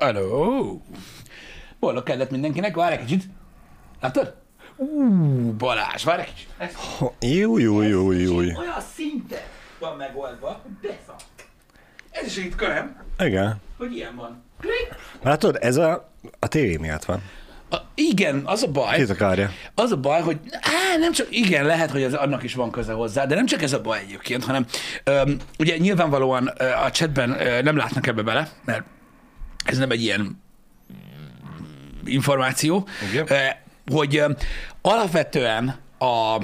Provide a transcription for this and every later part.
Hello! Boldog kedvet mindenkinek, várj egy kicsit. Látod? Ú, Balázs, várj egy kicsit. Ez Jó, jó, jó, jó. olyan szinten van megoldva, hogy beszak. Ez is itt körem, Igen. hogy ilyen van. Klik. Látod, ez a, a tévé miatt van. A, igen, az a baj. Akarja? Az a baj, hogy á, nem csak, igen, lehet, hogy az, annak is van köze hozzá, de nem csak ez a baj egyébként, hanem öm, ugye nyilvánvalóan ö, a chatben ö, nem látnak ebbe bele, mert ez nem egy ilyen információ, Igen. ö, hogy ö, alapvetően a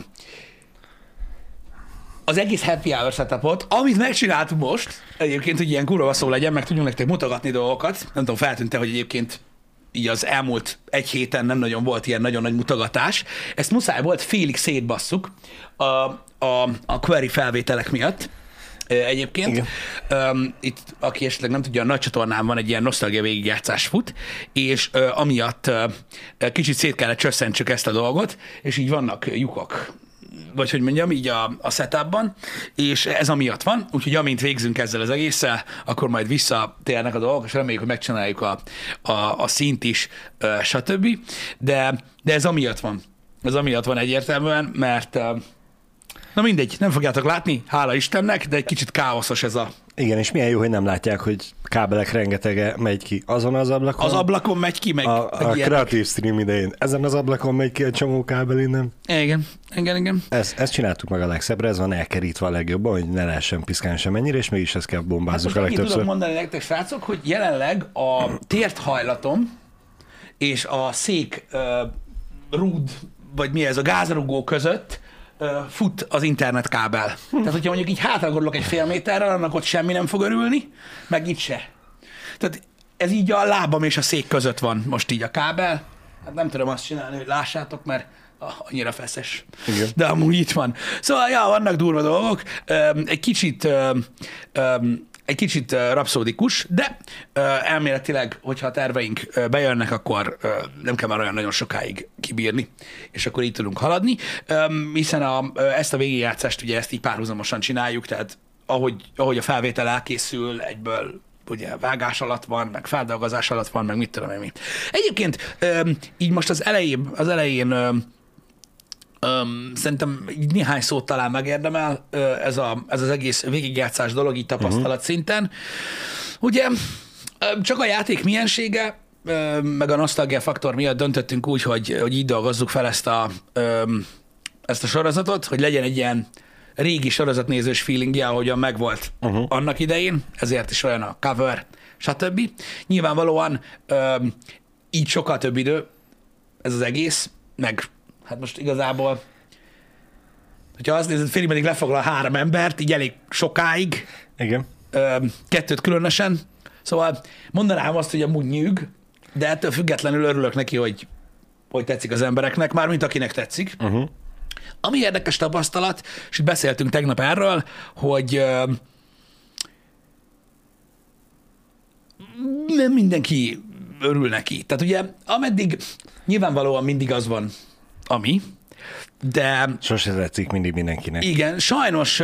az egész happy hour setupot, amit megcsináltunk most, egyébként, hogy ilyen kurva szó legyen, meg tudjunk nektek mutogatni dolgokat. Nem tudom, feltűnte, hogy egyébként így az elmúlt egy héten nem nagyon volt ilyen nagyon nagy mutogatás. Ezt muszáj volt, félig szétbasszuk a, a, a query felvételek miatt. Egyébként Igen. um, itt, aki esetleg nem tudja, a nagy csatornán van egy ilyen nosztalgia végigjátszás fut, és uh, amiatt uh, kicsit szét kellett csöszentsük ezt a dolgot, és így vannak lyukak vagy hogy mondjam, így a, a setupban, és ez amiatt van, úgyhogy amint végzünk ezzel az egésszel, akkor majd visszatérnek a dolgok, és reméljük, hogy megcsináljuk a, a, a szint is, ö, stb. De, de ez amiatt van. Ez amiatt van egyértelműen, mert ö, na mindegy, nem fogjátok látni, hála Istennek, de egy kicsit káoszos ez a, Igen, és milyen jó, hogy nem látják, hogy kábelek rengetege megy ki azon az ablakon. az ablakon megy ki, meg, a, a kreatív stream idején. Ezen az ablakon megy ki a csomó kábel innen. Igen, igen, igen. Ezt, ezt csináltuk meg a legszebbre, ez van elkerítve a legjobban, hogy ne lehessen piszkálni semennyire, és mégis ezt kell bombázzuk Hát a legtöbbször. tudom mondani nektek, srácok, hogy jelenleg a tért hajlatom és a szék uh, rúd, vagy mi ez, a gázrugó között fut az internetkábel. Tehát, hogyha mondjuk így hátragorlok egy fél méterrel, annak ott semmi nem fog örülni, meg itt se. Tehát ez így a lábam és a szék között van most így a kábel. Hát nem tudom azt csinálni, hogy lássátok, mert annyira feszes. Igen. De amúgy itt van. Szóval, ja, vannak durva dolgok. Egy kicsit, egy kicsit rapszódikus, de elméletileg, hogyha a terveink bejönnek, akkor nem kell már olyan nagyon sokáig kibírni, és akkor így tudunk haladni, hiszen a, ezt a végigjátszást ugye ezt így párhuzamosan csináljuk, tehát ahogy, ahogy a felvétel elkészül, egyből ugye vágás alatt van, meg feldolgozás alatt van, meg mit tudom én mi. Egyébként így most az elején, az elején öm, szerintem így néhány szót talán megérdemel ez, a, ez az egész végigjátszás dolog így tapasztalat uh-huh. szinten. Ugye csak a játék miensége, meg a nosztalgia faktor miatt döntöttünk úgy, hogy, hogy így dolgozzuk fel ezt a, ezt a sorozatot, hogy legyen egy ilyen régi sorozatnézős feelingje, ahogyan megvolt uh-huh. annak idején, ezért is olyan a cover, stb. Nyilvánvalóan így sokkal több idő ez az egész, meg hát most igazából hogyha azt nézed, félig meddig lefoglal három embert, így elég sokáig, Igen. ö, kettőt különösen. Szóval mondanám azt, hogy amúgy nyűg, de ettől függetlenül örülök neki, hogy, hogy tetszik az embereknek, mármint akinek tetszik. Uh-huh. Ami érdekes tapasztalat, és itt beszéltünk tegnap erről, hogy ö, nem mindenki örül neki. Tehát ugye, ameddig nyilvánvalóan mindig az van, ami, de Sose tetszik mindig mindenkinek. igen, sajnos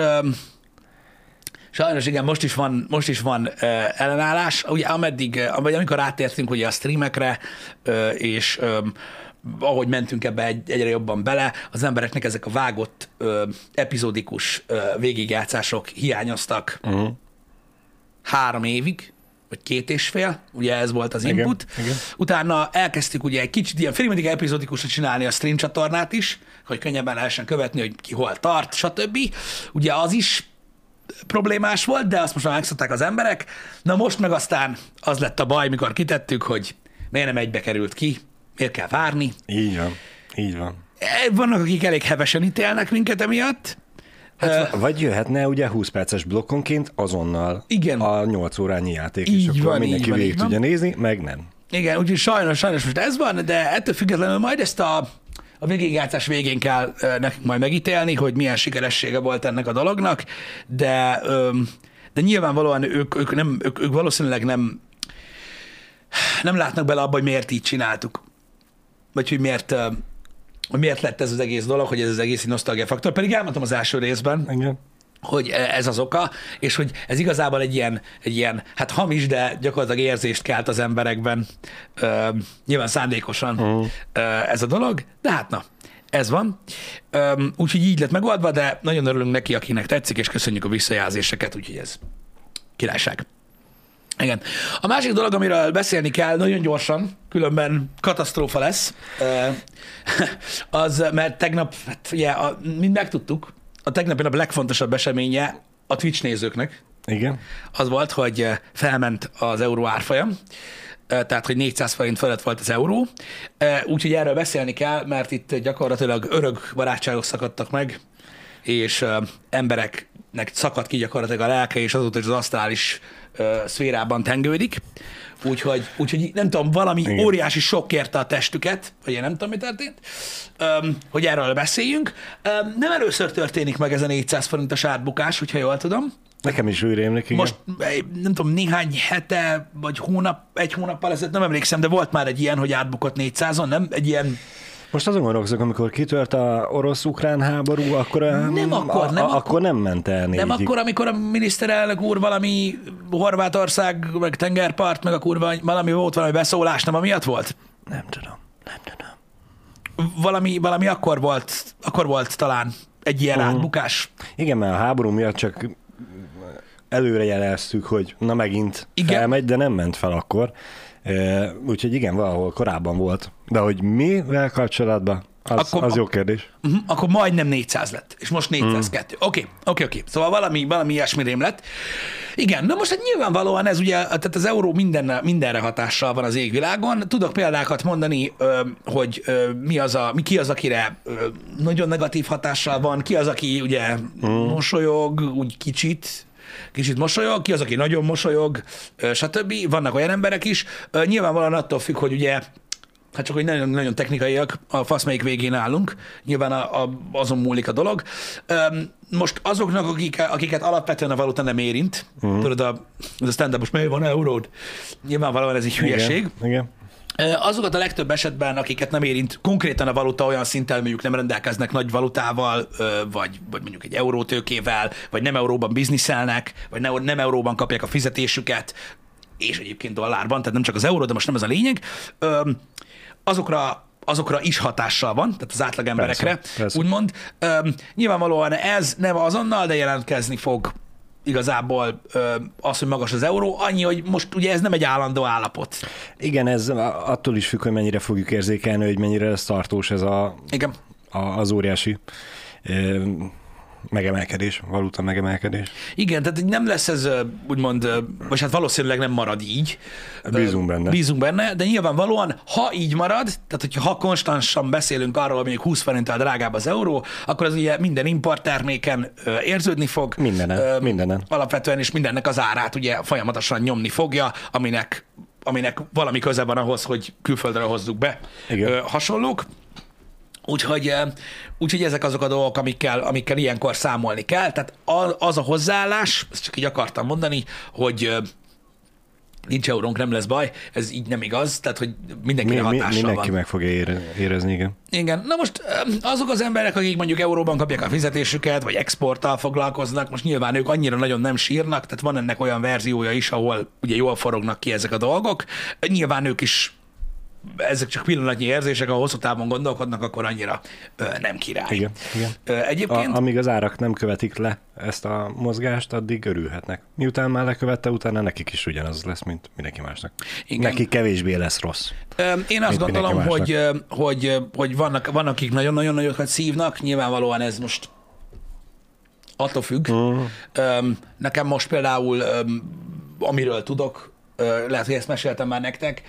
Sajnos igen, most is van, most is van uh, ellenállás, ugye ameddig, vagy amikor átértünk ugye a streamekre, uh, és um, ahogy mentünk ebbe egy, egyre jobban bele, az embereknek ezek a vágott uh, epizódikus uh, végigjátszások hiányoztak Uh-huh. három évig, vagy két és fél, ugye ez volt az Igen, input. igen. Utána elkezdtük ugye egy kicsit ilyen félimedig epizódikusra csinálni a stream csatornát is, hogy könnyebben lehessen követni, hogy ki hol tart, stb. Ugye az is problémás volt, de azt most már megszokták az emberek. Na most meg aztán az lett a baj, mikor kitettük, hogy miért nem egybe került ki, miért kell várni. Így van. Így van. Vannak, akik elég hevesen ítélnek minket emiatt. Hát, vagy jöhetne ugye 20 perces blokkonként azonnal Igen. a 8 órányi játék, Így és akkor van, mindenki így van, végig így van. tudja nézni, meg nem. Igen, úgyhogy sajnos, sajnos most ez van, de ettől függetlenül majd ezt a, a végigjátszás végén kell nekünk majd megítélni, hogy milyen sikeressége volt ennek a dolognak, de, de nyilvánvalóan ők, ők, nem, ők, ők valószínűleg nem, nem látnak bele abba, hogy miért így csináltuk. Vagy hogy miért, miért lett ez az egész dolog, hogy ez az egész nosztalgia faktor. Pedig elmondtam az első részben, Igen. hogy ez az oka, és hogy ez igazából egy ilyen, egy ilyen hát hamis, de gyakorlatilag érzést kelt az emberekben, ö, nyilván szándékosan uh-huh. ö, ez a dolog, de hát na, ez van. Úgyhogy így lett megoldva, de nagyon örülünk neki, akinek tetszik, és köszönjük a visszajelzéseket, úgyhogy ez királyság. Igen. A másik dolog, amiről beszélni kell nagyon gyorsan, különben katasztrófa lesz, az, mert tegnap, hát ugye, a, mind megtudtuk, a tegnapi nap legfontosabb eseménye a Twitch nézőknek. Igen. Az volt, hogy felment az euró árfolyam, tehát, hogy 400 forint fölött volt az euró. Úgyhogy erről beszélni kell, mert itt gyakorlatilag örök barátságok szakadtak meg, és embereknek szakadt ki gyakorlatilag a lelke, és azóta is az asztrális szférában tengődik. Úgyhogy, úgyhogy nem tudom, valami Igen. óriási sok érte a testüket, vagy én nem tudom, mi történt, hogy erről beszéljünk. Nem először történik meg ez a 400 forintos átbukás, hogyha jól tudom. Nekem is úgy rémlik, igen. Most nem tudom, néhány hete, vagy hónap, egy hónappal ezelőtt, nem emlékszem, de volt már egy ilyen, hogy átbukott 400-on, nem? Egy ilyen most azon gondolkozok, amikor kitört a orosz-ukrán háború, akkor nem, akkor, nem, a, akkor nem ment el négyig. Nem akkor, amikor a miniszterelnök úr valami Horvátország, meg tengerpart, meg a kurva, valami volt, valami beszólás, nem amiatt volt? Nem tudom, nem tudom. Valami, valami akkor volt, akkor volt talán egy ilyen uh-huh. átbukás. Igen, mert a háború miatt csak előre jeleztük, hogy na megint Igen. felmegy, de nem ment fel akkor. Úgyhogy igen, valahol korábban volt. De hogy mivel kapcsolatban, az, akkor, az jó kérdés. Uh-huh, akkor majdnem 400 lett, és most 402. Oké, mm. oké, oké, oké. Szóval valami, valami ilyesmi lett. Igen, na most hát nyilvánvalóan ez ugye, tehát az euró minden, mindenre hatással van az égvilágon. Tudok példákat mondani, hogy mi az a, mi ki az, akire nagyon negatív hatással van, ki az, aki ugye mm. mosolyog, úgy kicsit, kicsit mosolyog, ki az, aki nagyon mosolyog, stb. Vannak olyan emberek is. Nyilvánvalóan attól függ, hogy ugye hát csak hogy nagyon, nagyon technikaiak, a fasz melyik végén állunk, nyilván a, a, azon múlik a dolog. Most azoknak, akik, akiket alapvetően a valuta nem érint, uh-huh. tudod, a, a stand-up most miért van euród? Nyilvánvalóan ez egy hülyeség. Igen, igen. Azokat a legtöbb esetben, akiket nem érint konkrétan a valuta olyan szinten, mondjuk nem rendelkeznek nagy valutával, vagy, vagy mondjuk egy eurótőkével, vagy nem euróban bizniszelnek, vagy nem euróban kapják a fizetésüket, és egyébként dollárban, tehát nem csak az euró, de most nem ez a lényeg, azokra azokra is hatással van, tehát az átlagemberekre, persze, persze. úgymond. nyilvánvalóan ez nem azonnal, de jelentkezni fog igazából az, hogy magas az euró, annyi, hogy most ugye ez nem egy állandó állapot. Igen, ez attól is függ, hogy mennyire fogjuk érzékelni, hogy mennyire lesz tartós ez a, Igen. A, az óriási megemelkedés, valuta megemelkedés. Igen, tehát nem lesz ez úgymond, vagy hát valószínűleg nem marad így. Bízunk benne. Bízunk benne, de nyilvánvalóan, ha így marad, tehát hogyha ha konstansan beszélünk arról, hogy mondjuk 20% forinttal drágább az euró, akkor az ugye minden importterméken érződni fog. Mindenen, mindenen. Alapvetően is mindennek az árát ugye folyamatosan nyomni fogja, aminek aminek valami köze van ahhoz, hogy külföldre hozzuk be Igen. hasonlók. Úgyhogy, úgyhogy ezek azok a dolgok, amikkel, amikkel ilyenkor számolni kell. Tehát az a hozzáállás, ezt csak így akartam mondani, hogy nincs eurónk, nem lesz baj, ez így nem igaz, tehát hogy mindenki mi, hatással mi, Mindenki van. meg fogja érezni, igen. Igen, na most azok az emberek, akik mondjuk euróban kapják a fizetésüket, vagy exporttal foglalkoznak, most nyilván ők annyira nagyon nem sírnak, tehát van ennek olyan verziója is, ahol ugye jól forognak ki ezek a dolgok. Nyilván ők is ezek csak pillanatnyi érzések, ha hosszú távon gondolkodnak, akkor annyira ö, nem király. Igen, igen. Ö, egyébként... A, amíg az árak nem követik le ezt a mozgást, addig örülhetnek. Miután már lekövette, utána nekik is ugyanaz lesz, mint mindenki másnak. Igen. Neki kevésbé lesz rossz. Ö, én azt gondolom, hogy, hogy, hogy vannak, vannak, akik nagyon-nagyon nagyokat szívnak, nyilvánvalóan ez most attól függ. Uh-huh. Nekem most például, amiről tudok, lehet, hogy ezt meséltem már nektek,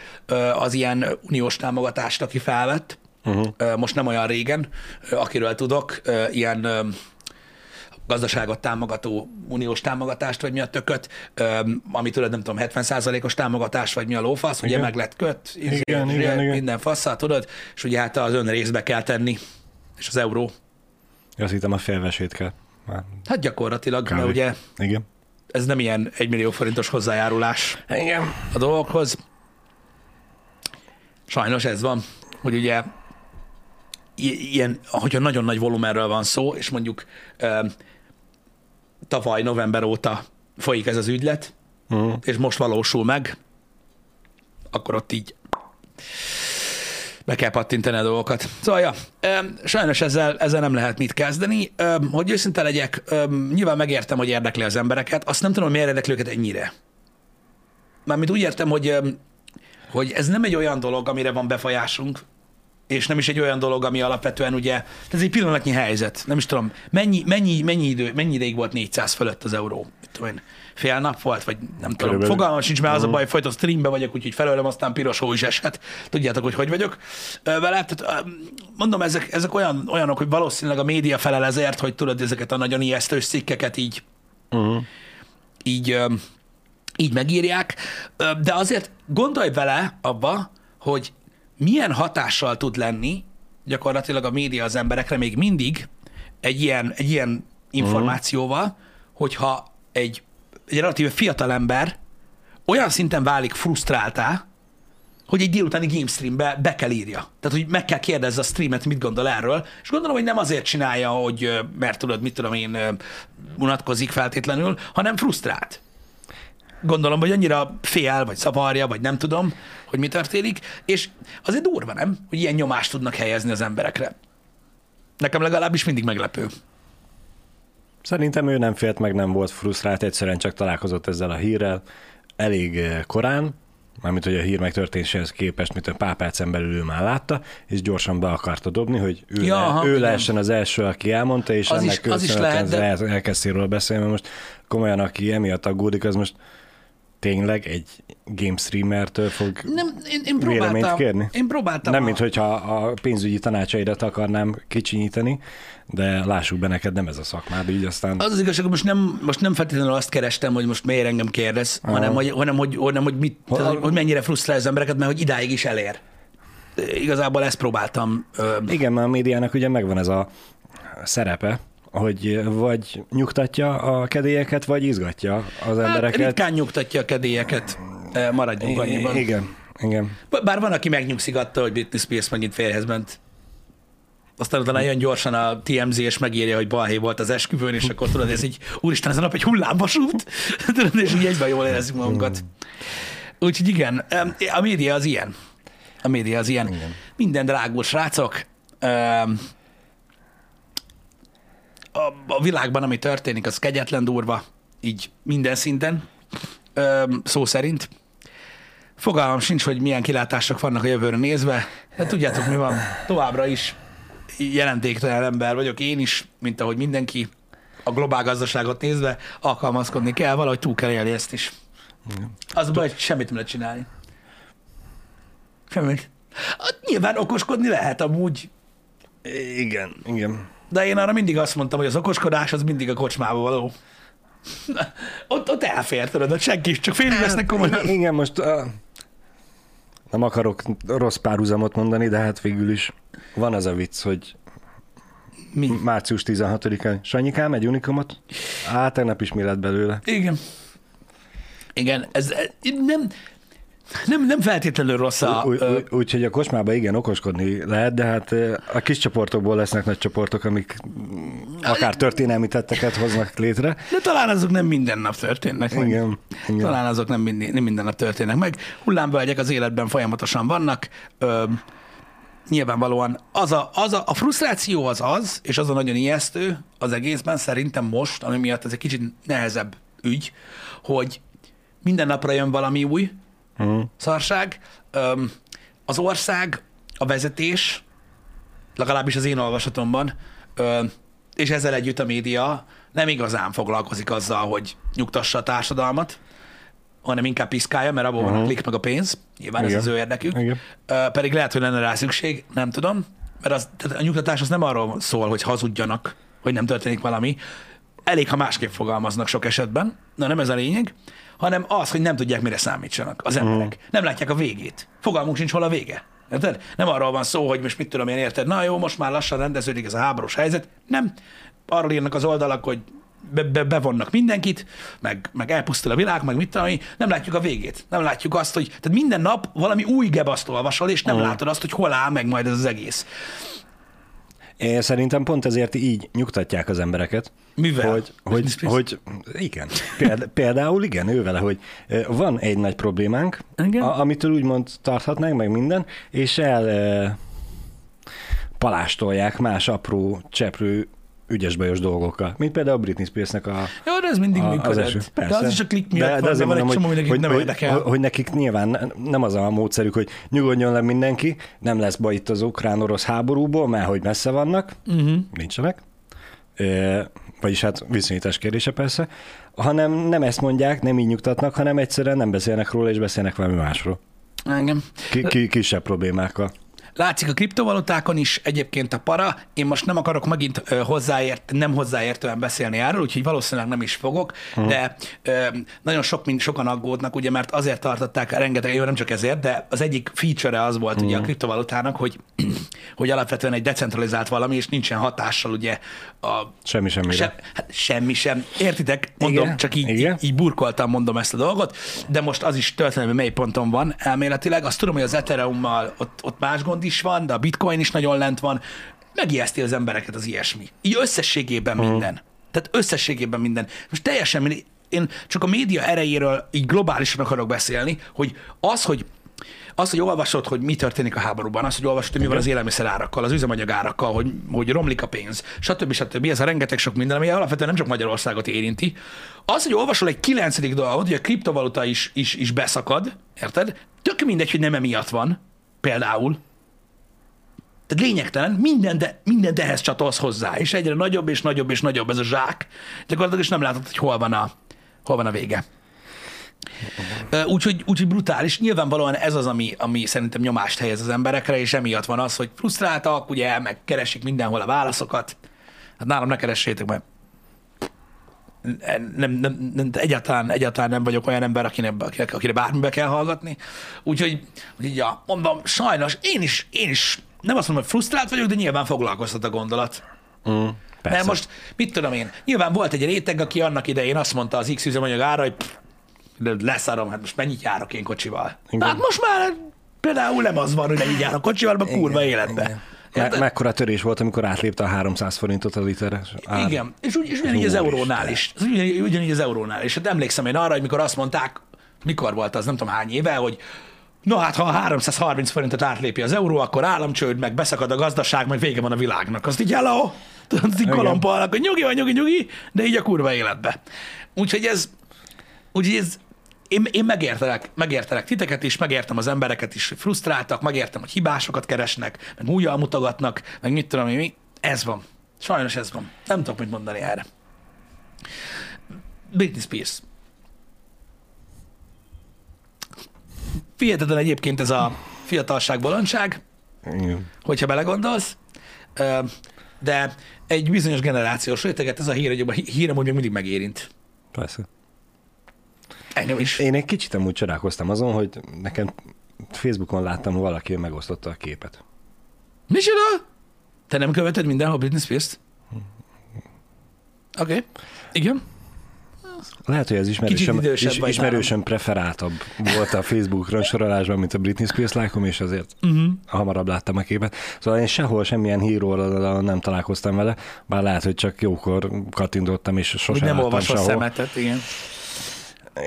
az ilyen uniós támogatást, aki felvett, uh-huh. most nem olyan régen, akiről tudok, ilyen gazdaságot támogató uniós támogatást, vagy mi a tököt, ami tudod, nem tudom, 70%-os támogatás, vagy mi a lófasz, igen. ugye meg lett köt, igen, igen, igen, igen. minden faszát, tudod, és ugye hát az ön részbe kell tenni, és az euró. Azt hittem a félvesét kell. Már. Hát gyakorlatilag, Kávé. mert ugye Igen ez nem ilyen egymillió forintos hozzájárulás Igen. a dolgokhoz. Sajnos ez van, hogy ugye ilyen, hogyha nagyon nagy volumenről van szó, és mondjuk tavaly november óta folyik ez az ügylet, uh-huh. és most valósul meg, akkor ott így be kell pattintani a dolgokat. Szóval, ja, sajnos ezzel, ezzel nem lehet mit kezdeni. Hogy őszinte legyek, nyilván megértem, hogy érdekli az embereket, azt nem tudom, miért érdekli őket ennyire. Mármint úgy értem, hogy, hogy ez nem egy olyan dolog, amire van befolyásunk, és nem is egy olyan dolog, ami alapvetően ugye, ez egy pillanatnyi helyzet. Nem is tudom, mennyi, mennyi, mennyi, idő, mennyi ideig volt 400 fölött az euró? Tudom én, fél nap volt, vagy nem tudom. Fogalmam sincs, mert az a baj, folyton streambe vagyok, úgyhogy felőlem aztán piros hó is eshet. Tudjátok, hogy hogy vagyok vele. Tehát, mondom, ezek, ezek olyan, olyanok, hogy valószínűleg a média felel ezért, hogy tudod, ezeket a nagyon ijesztős cikkeket így, uh-huh. így, így megírják. De azért gondolj vele abba, hogy milyen hatással tud lenni gyakorlatilag a média az emberekre még mindig egy ilyen, egy ilyen információval, uh-huh. hogyha egy, egy relatíve fiatal ember olyan szinten válik frusztráltá, hogy egy délutáni game streambe be kell írja. Tehát, hogy meg kell kérdezze a streamet, mit gondol erről, és gondolom, hogy nem azért csinálja, hogy mert tudod, mit tudom én, unatkozik feltétlenül, hanem frusztrált gondolom, hogy annyira fél, vagy szavarja, vagy nem tudom, hogy mi történik, és azért durva, nem? Hogy ilyen nyomást tudnak helyezni az emberekre. Nekem legalábbis mindig meglepő. Szerintem ő nem félt meg, nem volt frusztrált, egyszerűen csak találkozott ezzel a hírrel. Elég eh, korán, mármint hogy a hír megtörténéséhez képest, mint a pár percen belül ő már látta, és gyorsan be akarta dobni, hogy ő, ja, le, aha, ő lehessen az első, aki elmondta, és az ennek is, az is lehet, de... elkezdtél róla beszélni, mert most komolyan, aki emiatt aggódik, az most tényleg egy game streamertől fog nem, én, én véleményt kérni? Én próbáltam. Nem, a... mint hogyha a pénzügyi tanácsaidat akarnám kicsinyíteni, de lássuk be, neked nem ez a szakmád, így aztán... Az az igazság, most nem, most nem feltétlenül azt kerestem, hogy most miért engem kérdez, Aha. hanem hogy, hanem, hogy, hanem, hogy, mit, ha, tehát, hogy mennyire frusztrál az embereket, mert hogy idáig is elér. Igazából ezt próbáltam. Igen, mert a médiának ugye megvan ez a szerepe, hogy vagy nyugtatja a kedélyeket, vagy izgatja az hát, embereket. Ritkán nyugtatja a kedélyeket, maradjunk annyiban. Igen, igen. Bár van, aki megnyugszigatta, hogy Britney Spears megint férhez ment. Aztán utána jön gyorsan a TMZ, és megírja, hogy balhé volt az esküvőn, és akkor tudod, ez így, úristen, ez a nap egy hullámvasút, és így egyben jól érezzük magunkat. Úgyhogy igen, a média az ilyen. A média az ilyen. Igen. Minden drágul, srácok a, a világban, ami történik, az kegyetlen durva, így minden szinten, ö, szó szerint. Fogalmam sincs, hogy milyen kilátások vannak a jövőre nézve, de tudjátok, mi van. Továbbra is jelentéktelen ember vagyok én is, mint ahogy mindenki a globál gazdaságot nézve alkalmazkodni kell, valahogy túl kell élni ezt is. Az baj, hogy semmit nem lehet csinálni. Semmit. Hát nyilván okoskodni lehet amúgy. Igen, igen. De én arra mindig azt mondtam, hogy az okoskodás az mindig a kocsmába való. ott, ott elfér, tudod, ott senki is, csak félig vesznek komolyan. Igen, most uh, nem akarok rossz párhuzamot mondani, de hát végül is van az a vicc, hogy mi? Március 16-án. Sanyikám, egy unikumot? Á, tegnap is mi lett belőle. Igen. Igen, ez nem, nem, nem feltétlenül rossz a... Úgyhogy úgy, úgy, úgy, a kocsmába igen okoskodni lehet, de hát a kis csoportokból lesznek nagy csoportok, amik akár történelmi tetteket hoznak létre. De talán azok nem minden nap történnek meg. Igen, igen. Talán azok nem, minden, nem minden nap történnek meg. Hullámvölgyek az életben folyamatosan vannak. Ö, nyilvánvalóan az a, az a, a frusztráció az az, és az a nagyon ijesztő az egészben szerintem most, ami miatt ez egy kicsit nehezebb ügy, hogy minden napra jön valami új, uh-huh. szarság. Öm, az ország, a vezetés, legalábbis az én olvasatomban, öm, és ezzel együtt a média nem igazán foglalkozik azzal, hogy nyugtassa a társadalmat, hanem inkább piszkálja, mert abból uh-huh. van a klik meg a pénz. Nyilván Igen. ez az ő érdekük. Igen. Ö, pedig lehet, hogy lenne rá szükség, nem tudom. Mert az, tehát a nyugtatás az nem arról szól, hogy hazudjanak, hogy nem történik valami. Elég, ha másképp fogalmaznak sok esetben, de nem ez a lényeg, hanem az, hogy nem tudják, mire számítsanak az emberek. Mm. Nem látják a végét. Fogalmunk sincs hol a vége. Érted? Nem arról van szó, hogy most mit tudom én érted, na jó, most már lassan rendeződik ez a háborús helyzet. Nem. Arról írnak az oldalak, hogy be, be, bevonnak mindenkit, meg, meg elpusztul a világ, meg mit tudom én, nem látjuk a végét. Nem látjuk azt, hogy tehát minden nap valami új gebaszt olvasol, és nem mm. látod azt, hogy hol áll meg majd ez az egész. Én szerintem pont ezért így nyugtatják az embereket. Mivel? Hogy, hogy, hogy igen. Például, igen, ő vele, hogy van egy nagy problémánk, igen? A, amitől úgymond tarthatnánk, meg minden, és el palástolják más apró cseprő ügyes-bajos dolgokkal, mint például a Britney Spearsnek a... Jó, de ez mindig a, működött. De az is a klik miatt de, van, de van egy csomó hogy, hogy, nem hogy, érdekel. Hogy, hogy nekik nyilván nem az a módszerük, hogy nyugodjon le mindenki, nem lesz baj itt az ukrán-orosz háborúból, mert hogy messze vannak, uh-huh. nincsenek. E, vagyis hát viszonyítás kérdése persze, hanem nem ezt mondják, nem így nyugtatnak, hanem egyszerűen nem beszélnek róla, és beszélnek valami másról. Engem. Ki, ki, kisebb problémákkal. Látszik a kriptovalutákon is egyébként a para. Én most nem akarok megint hozzáért, nem hozzáértően beszélni erről, úgyhogy valószínűleg nem is fogok, uh-huh. de ö, nagyon sok, mint sokan aggódnak, ugye, mert azért tartották rengeteg, jó, nem csak ezért, de az egyik feature az volt uh-huh. ugye a kriptovalutának, hogy, hogy alapvetően egy decentralizált valami, és nincsen hatással ugye a... Semmi semmire. Se, hát semmi sem. Értitek? Mondom, Igen. csak így, Igen. így, így burkoltam mondom ezt a dolgot, de most az is történelmi mélyponton van elméletileg. Azt tudom, hogy az Ethereum-mal ott, ott más gond is van, de a bitcoin is nagyon lent van. Megijeszti az embereket az ilyesmi. Így összességében hmm. minden. Tehát összességében minden. Most teljesen. Én csak a média erejéről így globálisan akarok beszélni, hogy az, hogy az, hogy olvasod, hogy mi történik a háborúban, az, hogy olvasod, hogy mi van az élelmiszer árakkal, az üzemanyag árakkal, hogy, hogy romlik a pénz, stb. stb. Ez a rengeteg sok minden, ami alapvetően nem csak Magyarországot érinti. Az, hogy olvasol egy kilencedik dolgot, hogy a kriptovaluta is, is, is beszakad, érted? Tök mindegy, hogy nem emiatt van, például, tehát lényegtelen, minden, de, minden ehhez csatolsz hozzá, és egyre nagyobb és nagyobb és nagyobb ez a zsák, gyakorlatilag is nem látod, hogy hol van a, hol van a vége. Úgyhogy, úgyhogy brutális. Nyilvánvalóan ez az, ami, ami szerintem nyomást helyez az emberekre, és emiatt van az, hogy frusztráltak, ugye, meg keresik mindenhol a válaszokat. Hát nálam ne keressétek, mert nem, nem, nem, egyáltalán, egyáltalán nem vagyok olyan ember, akinek, akinek, akinek bármibe kell hallgatni. Úgyhogy, úgyhogy ja, mondom, sajnos én is, én is nem azt mondom, hogy frusztrált vagyok, de nyilván foglalkoztat a gondolat. Mm, persze. Mert most, mit tudom én, nyilván volt egy réteg, aki annak idején azt mondta az X üzemanyag ára, hogy leszarom, hát most mennyit járok én kocsival. Igen. Hát most már például nem az van, hogy mennyit járok kocsival, mert kurva életbe. Me- mekkora törés volt, amikor átlépte a 300 forintot a liter. Ár. Igen, és, úgy, és ugyanígy az eurónál is. Ugyanígy, ugyanígy az eurónál is. Hát emlékszem én arra, hogy mikor azt mondták, mikor volt az, nem tudom hány éve, hogy No hát, ha a 330 forintot átlépi az euró, akkor államcsőd, meg beszakad a gazdaság, meg vége van a világnak. Azt így hello, tudod, így kolompolnak, hogy nyugi van, nyugi, nyugi, de így a kurva életbe. Úgyhogy ez, úgyhogy ez, én, én megértelek, megértelek titeket is, megértem az embereket is, hogy frusztráltak, megértem, hogy hibásokat keresnek, meg újjal mutogatnak, meg mit tudom én, mi. Ez van. Sajnos ez van. Nem tudok mit mondani erre. Britney Spears. Fihetetlen egyébként ez a fiatalság, bolondság, Igen. hogyha belegondolsz, de egy bizonyos generációs réteget ez a hír, hogy a hírem hogy még mindig megérint. Persze. Engem is. Én egy kicsit amúgy csodálkoztam azon, hogy nekem Facebookon láttam, valaki megosztotta a képet. Micsoda? Te nem követed mindenhol Britney Spears-t? Oké. Okay. Igen. Lehet, hogy ez ismerősen, is, ismerősen preferáltabb volt a Facebook sorolásban, mint a Britney Spears lákom, és azért uh-huh. hamarabb láttam a képet. Szóval én sehol semmilyen híróról nem találkoztam vele, bár lehet, hogy csak jókor kattintottam, és sosem nem olvas a szemetet, igen.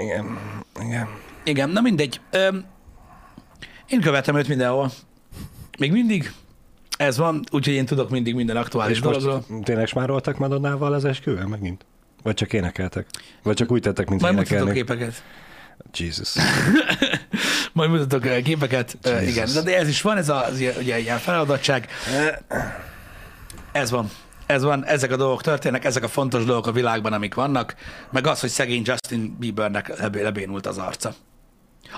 Igen, igen. Igen, na mindegy. Öm, én követem őt mindenhol. Még mindig. Ez van, úgyhogy én tudok mindig minden aktuális dologról. Tényleg smároltak Madonnával az esküvőn megint? Vagy csak énekeltek? Vagy csak úgy tettek, mint Majd énekelni? Majd képeket. Jesus. Majd mutatok képeket. Jesus. igen, de ez is van, ez az ugye, ilyen feladatság. Ez van. Ez van, ezek a dolgok történnek, ezek a fontos dolgok a világban, amik vannak, meg az, hogy szegény Justin Biebernek lebé, lebénult az arca.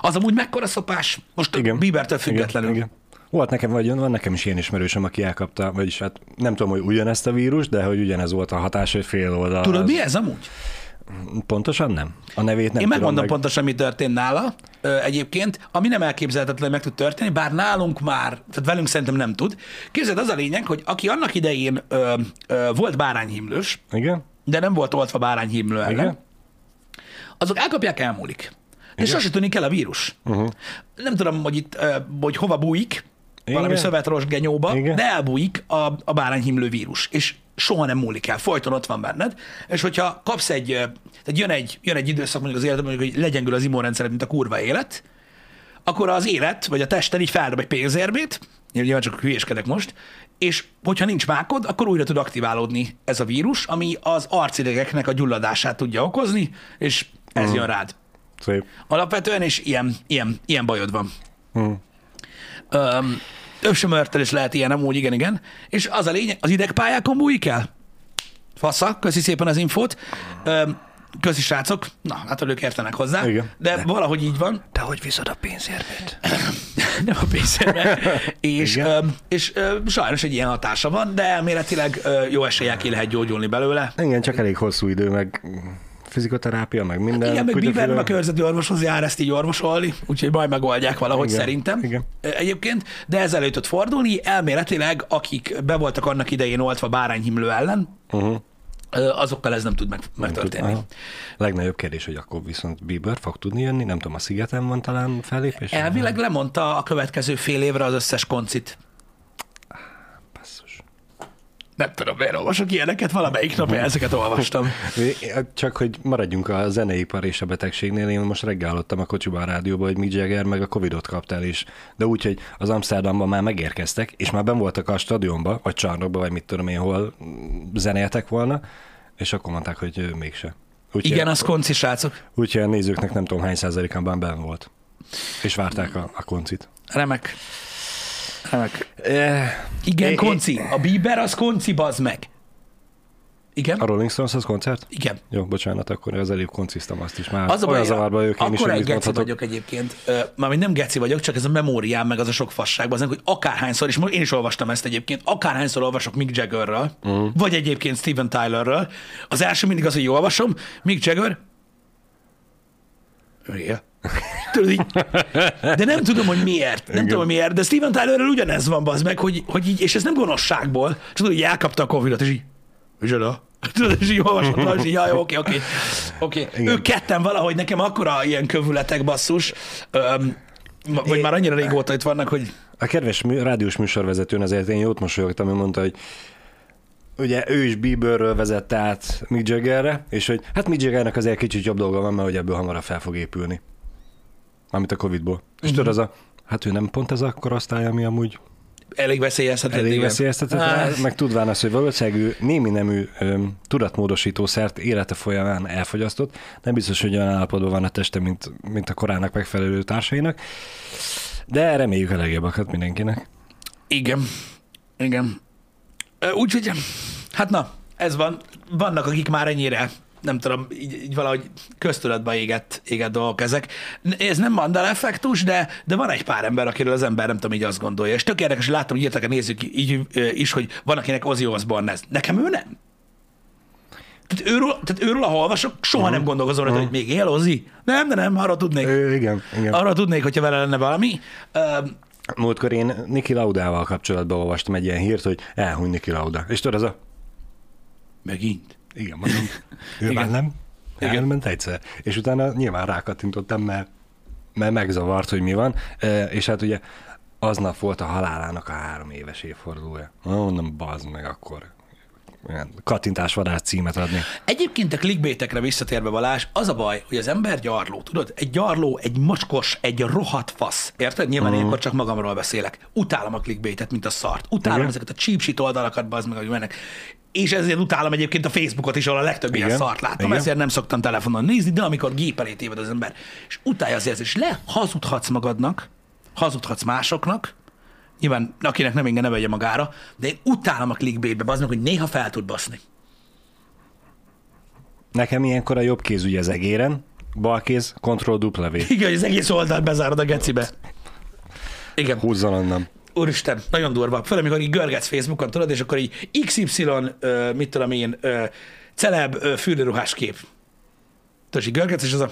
Az amúgy mekkora szopás, most igen. Biebertől függetlenül. Igen, igen. Volt nekem, vagy van nekem is ilyen ismerősöm, aki elkapta, vagyis hát nem tudom, hogy ugyanezt a vírus, de hogy ugyanez volt a hatás, hogy fél oldal. Tudod, az... mi ez amúgy? Pontosan nem. A nevét nem Én megmondom meg... pontosan, mi történt nála ö, egyébként, ami nem elképzelhetetlen meg tud történni, bár nálunk már, tehát velünk szerintem nem tud. Képzeld, az a lényeg, hogy aki annak idején ö, ö, volt bárányhimlős, Igen? de nem volt oltva bárányhimlő ellen, Igen? azok elkapják, elmúlik. És sose tűnik el a vírus. Uh-huh. Nem tudom, hogy itt, hogy hova bújik, Igen. valami szövetrost genyóba, Igen. de elbújik a, a bárányhimlő vírus, és soha nem múlik el, folyton ott van benned, és hogyha kapsz egy, tehát jön egy, jön egy időszak mondjuk az életben, mondjuk, hogy legyengül az immunrendszered, mint a kurva élet, akkor az élet, vagy a tested így feldob egy pénzérmét, nyilván csak hülyéskedek most, és hogyha nincs mákod, akkor újra tud aktiválódni ez a vírus, ami az arcidegeknek a gyulladását tudja okozni, és ez uh-huh. jön rád. Szép. Alapvetően, és ilyen, ilyen, ilyen bajod van. Uh-huh. Um, Övsömörtel is lehet ilyen, amúgy igen, igen. És az a lényeg, az idegpályákon bújik el? Fasza, köszi szépen az infót. Um, Köszi srácok. Na, hát ők értenek hozzá. Igen. De, de valahogy így van. De hogy viszod a pénzérmét? Nem a pénzérmét. és, ö, és ö, sajnos egy ilyen hatása van, de elméletileg ö, jó eséllyel ki lehet gyógyulni belőle. Igen, csak elég hosszú idő, meg fizikoterápia, meg minden. Hát igen, meg Bieber a körzeti orvoshoz jár ezt így orvosolni, úgyhogy majd megoldják valahogy igen, szerintem igen. egyébként, de ez elő tud fordulni, elméletileg akik be voltak annak idején oltva bárányhimlő ellen, uh-huh azokkal ez nem tud meg, megtörténni. Tud, legnagyobb kérdés, hogy akkor viszont Bieber fog tudni jönni, nem tudom, a szigeten van talán fellépés? Elvileg lemondta a következő fél évre az összes koncit. Nem tudom, miért olvasok ilyeneket, valamelyik nap ezeket olvastam. Csak, hogy maradjunk a zeneipar és a betegségnél, én most reggel hallottam a kocsiban a rádióban, hogy Mick Jagger meg a Covidot kaptál is. De úgy, hogy az Amsterdamban már megérkeztek, és már ben voltak a stadionba, vagy csarnokba, vagy mit tudom én, hol zenéltek volna, és akkor mondták, hogy mégse. Úgy Igen, az konci srácok. Úgyhogy a nézőknek nem tudom hány százalékában ben volt. És várták a, a koncit. Remek. Remek. E, Igen, é, konci. A Bieber az konci, bazd meg. Igen. A Rolling Stones az koncert? Igen. Jó, bocsánat, akkor az elég koncisztam azt is már. Az a baj, zavarba ők, én akkor is, egy geci mondhatok. vagyok egyébként. Már nem geci vagyok, csak ez a memóriám, meg az a sok fasság, az, hogy akárhányszor, és én is olvastam ezt egyébként, akárhányszor olvasok Mick Jaggerről, uh-huh. vagy egyébként Steven Tylerről, az első mindig az, hogy jó olvasom, Mick Jagger, Igen. Tudod, így, de nem tudom, hogy miért. Nem Igen. tudom, hogy miért, de Steven Tylerrel ugyanez van, az meg, hogy, hogy így, és ez nem gonoszságból, csak tudod, hogy elkapta a Covid-ot, és így, Micsoda? Tudod, és így olvasod, és így, jaj, oké, oké. Oké, ők ketten valahogy nekem akkora ilyen kövületek basszus, öm, vagy én, már annyira régóta itt vannak, hogy... A kedves rádiós műsorvezetőn azért én jót mosolyogtam, hogy mondta, hogy ugye ő is Bieberről vezette át Mick Jaggerre, és hogy hát Mick Jaggernek azért kicsit jobb dolga van, mert hogy ebből hamarabb fel fog épülni. Amit a Covid-ból. És mhm. tudod, az a, hát ő nem pont ez a korosztály, ami amúgy elég veszélyeztetett. Elég veszélyeztetett, ah. meg tudván az, hogy valószínűleg némi nemű öm, tudatmódosító szert élete folyamán elfogyasztott, nem biztos, hogy olyan állapotban van a teste, mint, mint a korának megfelelő társainak, de reméljük a legjobbakat mindenkinek. Igen, igen. Úgyhogy, hát na, ez van. Vannak, akik már ennyire nem tudom, így, így valahogy köztudatba égett, égett dolgok ezek. Ez nem Mandela effektus, de, de van egy pár ember, akiről az ember nem tudom, így azt gondolja. És tök érdekes, hogy látom, hogy írtak a nézzük így is, hogy van, akinek Ozzy Osbourne ez. Nekem ő nem. Tehát őről, tehát őről ha olvasok, soha uh-huh. nem gondolkozom uh-huh. hogy még él Ozzy. Nem, de nem, arra tudnék. Ő, igen, igen. Arra tudnék, hogyha vele lenne valami. Uh, Múltkor én Niki Laudával kapcsolatban olvastam egy ilyen hírt, hogy elhuny Niki Lauda. És tudod, az a... Megint? Igen, mondom, már nem. Igen. Elment egyszer. És utána nyilván rákattintottam, mert, mert megzavart, hogy mi van. E, és hát ugye aznap volt a halálának a három éves évfordulója. Mondom, bazd meg akkor kattintás vadász címet adni. Egyébként a clickbaitekre visszatérve Balázs, az a baj, hogy az ember gyarló, tudod? Egy gyarló, egy mocskos, egy rohadt fasz. Érted? Nyilván uh-huh. ilyenkor csak magamról beszélek. Utálom a clickbaitet, mint a szart. Utálom Igen. ezeket a cheap shit oldalakat, bazd meg, hogy mennek és ezért utálom egyébként a Facebookot is, ahol a legtöbb ilyen szart látom, Igen. ezért nem szoktam telefonon nézni, de amikor gép elé téved az ember, és utálja azért, és le hazudhatsz magadnak, hazudhatsz másoknak, nyilván akinek nem inge ne vegye magára, de én utálom a clickbaitbe, az meg, hogy néha fel tud baszni. Nekem ilyenkor a jobb kéz ugye az egéren, bal kéz, Ctrl W. Igen, az egész oldalt bezárod a gecibe. Igen. Húzzon onnan. Úristen, nagyon durva. Főleg, amikor így görgetsz Facebookon, tudod, és akkor így XY, uh, mit tudom én, uh, celeb uh, fürdőruhás kép. Tudod, így görgetsz, és az a...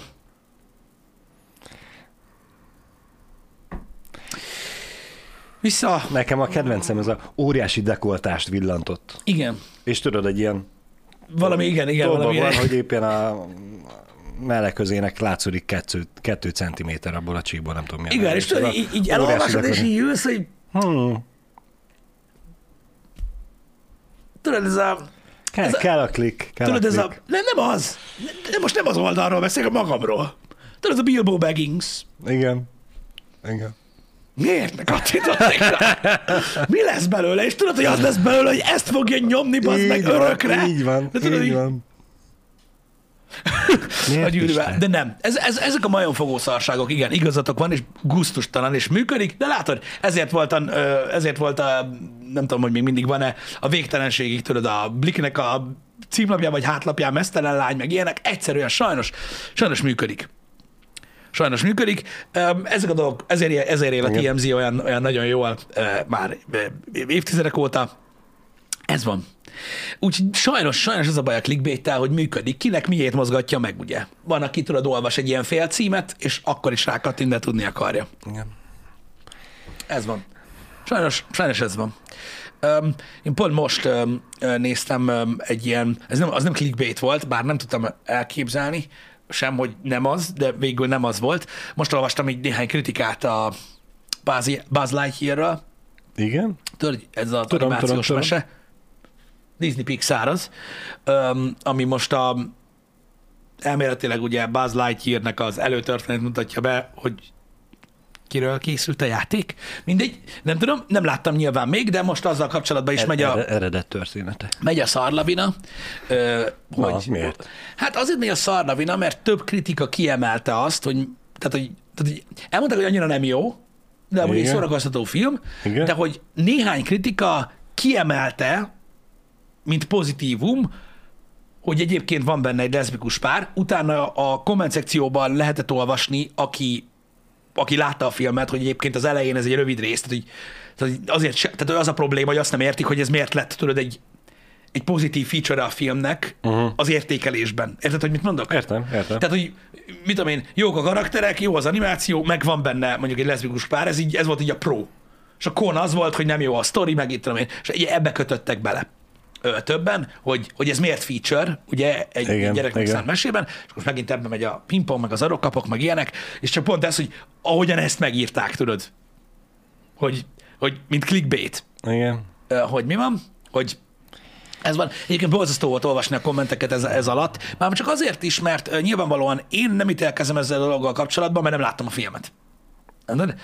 Vissza. Nekem a kedvencem ez a óriási dekoltást villantott. Igen. És tudod, egy ilyen... Valami, igen, igen. Valami van, hogy éppen a melleközének látszódik kettő, kettő centiméter abból a csíkból, nem tudom milyen. Igen, és tudod, így, így elolvasod, és így jössz, hogy Hmm. Tudod, ez a... Kell, Ez a- kell a klik. Kell Tudod, a ez a... klik. Nem, nem az. Nem, most nem az oldalról beszélek, magamról. Tudod, ez a Bilbo Baggins. Igen. Igen. Miért ne kattintotték rá? Mi lesz belőle? És tudod, hogy az lesz belőle, hogy ezt fogja nyomni, bazd meg van, örökre. Így van, De tudod, így így- van. a gyűrűvel. De nem. Ez, ez, ezek a majomfogó szarságok, igen, igazatok van, és gusztustalan, és működik, de látod, ezért volt a, ö, ezért volt a nem tudom, hogy még mindig van-e, a végtelenségig, tudod, a Bliknek a címlapján vagy hátlapján mesztelen lány, meg ilyenek, egyszerűen sajnos, sajnos működik. Sajnos működik. Ezek a dolgok, ezért, ezért él a. TMZ olyan, olyan nagyon jól ö, már ö, évtizedek óta. Ez van. Úgyhogy sajnos, sajnos az a baj a clickbait hogy működik. Kinek miért mozgatja meg, ugye? Van, aki tudod, olvas egy ilyen félcímet, és akkor is rákattint, de tudni akarja. Igen. Ez van. Sajnos, sajnos ez van. Um, én pont most um, néztem um, egy ilyen, ez nem, az nem clickbait volt, bár nem tudtam elképzelni, sem, hogy nem az, de végül nem az volt. Most olvastam egy néhány kritikát a Buzz, Lightyearről, Igen? Tudod, ez az Tudom, animációs tudom, tudom. mese. Disney Pixar az, ami most a elméletileg ugye Buzz Lightyearnek az előtörténet mutatja be, hogy kiről készült a játék. Mindegy, nem tudom, nem láttam nyilván még, de most azzal kapcsolatban is megy a, Ere- Eredet története. megy a szarlavina, ö, Na, hogy... miért? Hát azért megy a szarlavina, mert több kritika kiemelte azt, hogy, tehát, hogy, tehát, hogy elmondták, hogy annyira nem jó, de amúgy egy szórakoztató film, Igen. de hogy néhány kritika kiemelte, mint pozitívum, hogy egyébként van benne egy leszbikus pár. Utána a komment szekcióban lehetett olvasni, aki, aki látta a filmet, hogy egyébként az elején ez egy rövid rész, tehát, hogy, tehát azért se, tehát az a probléma, hogy azt nem értik, hogy ez miért lett, tudod, egy, egy pozitív feature a filmnek uh-huh. az értékelésben. Érted, hogy mit mondok? Értem, értem. Tehát, hogy mit tudom én, jók a karakterek, jó az animáció, meg van benne mondjuk egy leszbikus pár, ez, így, ez volt így a pro. És a con az volt, hogy nem jó a sztori, meg itt tudom én, és ebbe kötöttek bele ö, többen, hogy, hogy ez miért feature, ugye egy, Igen, gyereknek szánt mesében, és most megint ebbe megy a pingpong, meg az arokkapok, meg ilyenek, és csak pont ez, hogy ahogyan ezt megírták, tudod, hogy, hogy mint clickbait, Igen. Ö, hogy mi van, hogy ez van. Egyébként borzasztó volt olvasni a kommenteket ez, ez alatt, már csak azért is, mert ö, nyilvánvalóan én nem ítélkezem ezzel a dologgal kapcsolatban, mert nem láttam a filmet. Tudod?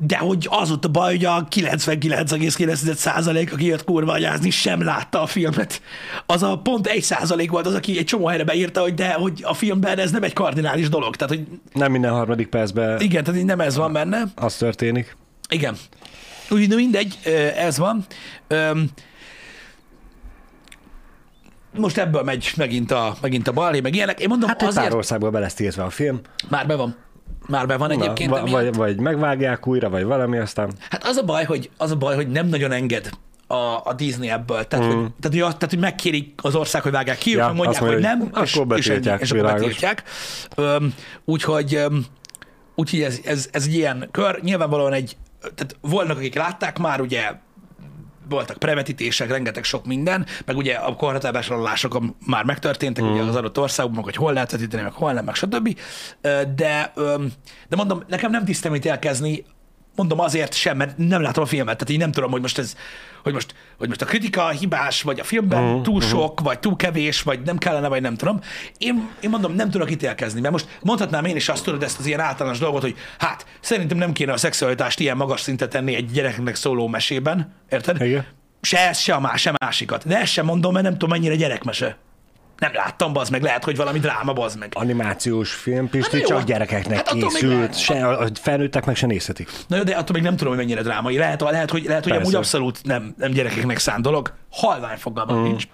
De hogy az ott a baj, hogy a 99,9% aki jött kurva anyázni, sem látta a filmet. Az a pont 1 százalék volt az, aki egy csomó helyre beírta, hogy de hogy a filmben ez nem egy kardinális dolog. Tehát, hogy Nem minden harmadik percben igen, tehát nem ez van benne. az történik. Igen. Úgy, de mindegy, ez van. Most ebből megy megint a, megint a balhé, meg ilyenek. Én mondom, Hát azért pár országból be lesz tiltva a film. már be van. Már be van egyébként. Emiatt. vagy, vagy megvágják újra, vagy valami, aztán Hát az a baj, hogy, az a baj, hogy nem nagyon enged a, a Disney ebből. Tehát, mm. hogy, tehát, hogy, azt- tehát, hogy megkérik az ország, hogy vágják ki, Ja, mondják, mondja, hogy hogy nem, és, akkor és, ennyi, betiltják, és akkor betiltják. Úgyhogy, úgyhogy ez, ez, ez egy ilyen kör. Nyilvánvalóan egy, tehát voltak, akik látták már, ugye voltak prevetítések, rengeteg sok minden, meg ugye a korhatárvásárlások már megtörténtek mm. ugye az adott országban, hogy hol lehet vetíteni, meg hol nem, meg stb. De, de mondom, nekem nem tisztem ítélkezni, mondom azért sem, mert nem látom a filmet, tehát így nem tudom, hogy most ez, hogy most, hogy most a kritika hibás, vagy a filmben uh, túl sok, vagy túl kevés, vagy nem kellene, vagy nem tudom. Én, én mondom, nem tudok ítélkezni, mert most mondhatnám én is azt tudod, ezt az ilyen általános dolgot, hogy hát szerintem nem kéne a szexualitást ilyen magas szintet tenni egy gyereknek szóló mesében, érted? Igen. Se ezt, se a más, se másikat. De ezt sem mondom, mert nem tudom, mennyire gyerekmese. Nem láttam, bazd meg, lehet, hogy valami dráma, bazd meg. animációs film, Pisti, Hát csak hát- gyerekeknek hát készült, se, a felnőttek meg se nézhetik. Na jó, de attól még nem tudom, hogy mennyire drámai. Lehet, lehet hogy, lehet, hogy Persze. amúgy abszolút nem, nem gyerekeknek szánt dolog. Halvány fogalmam mm. nincs.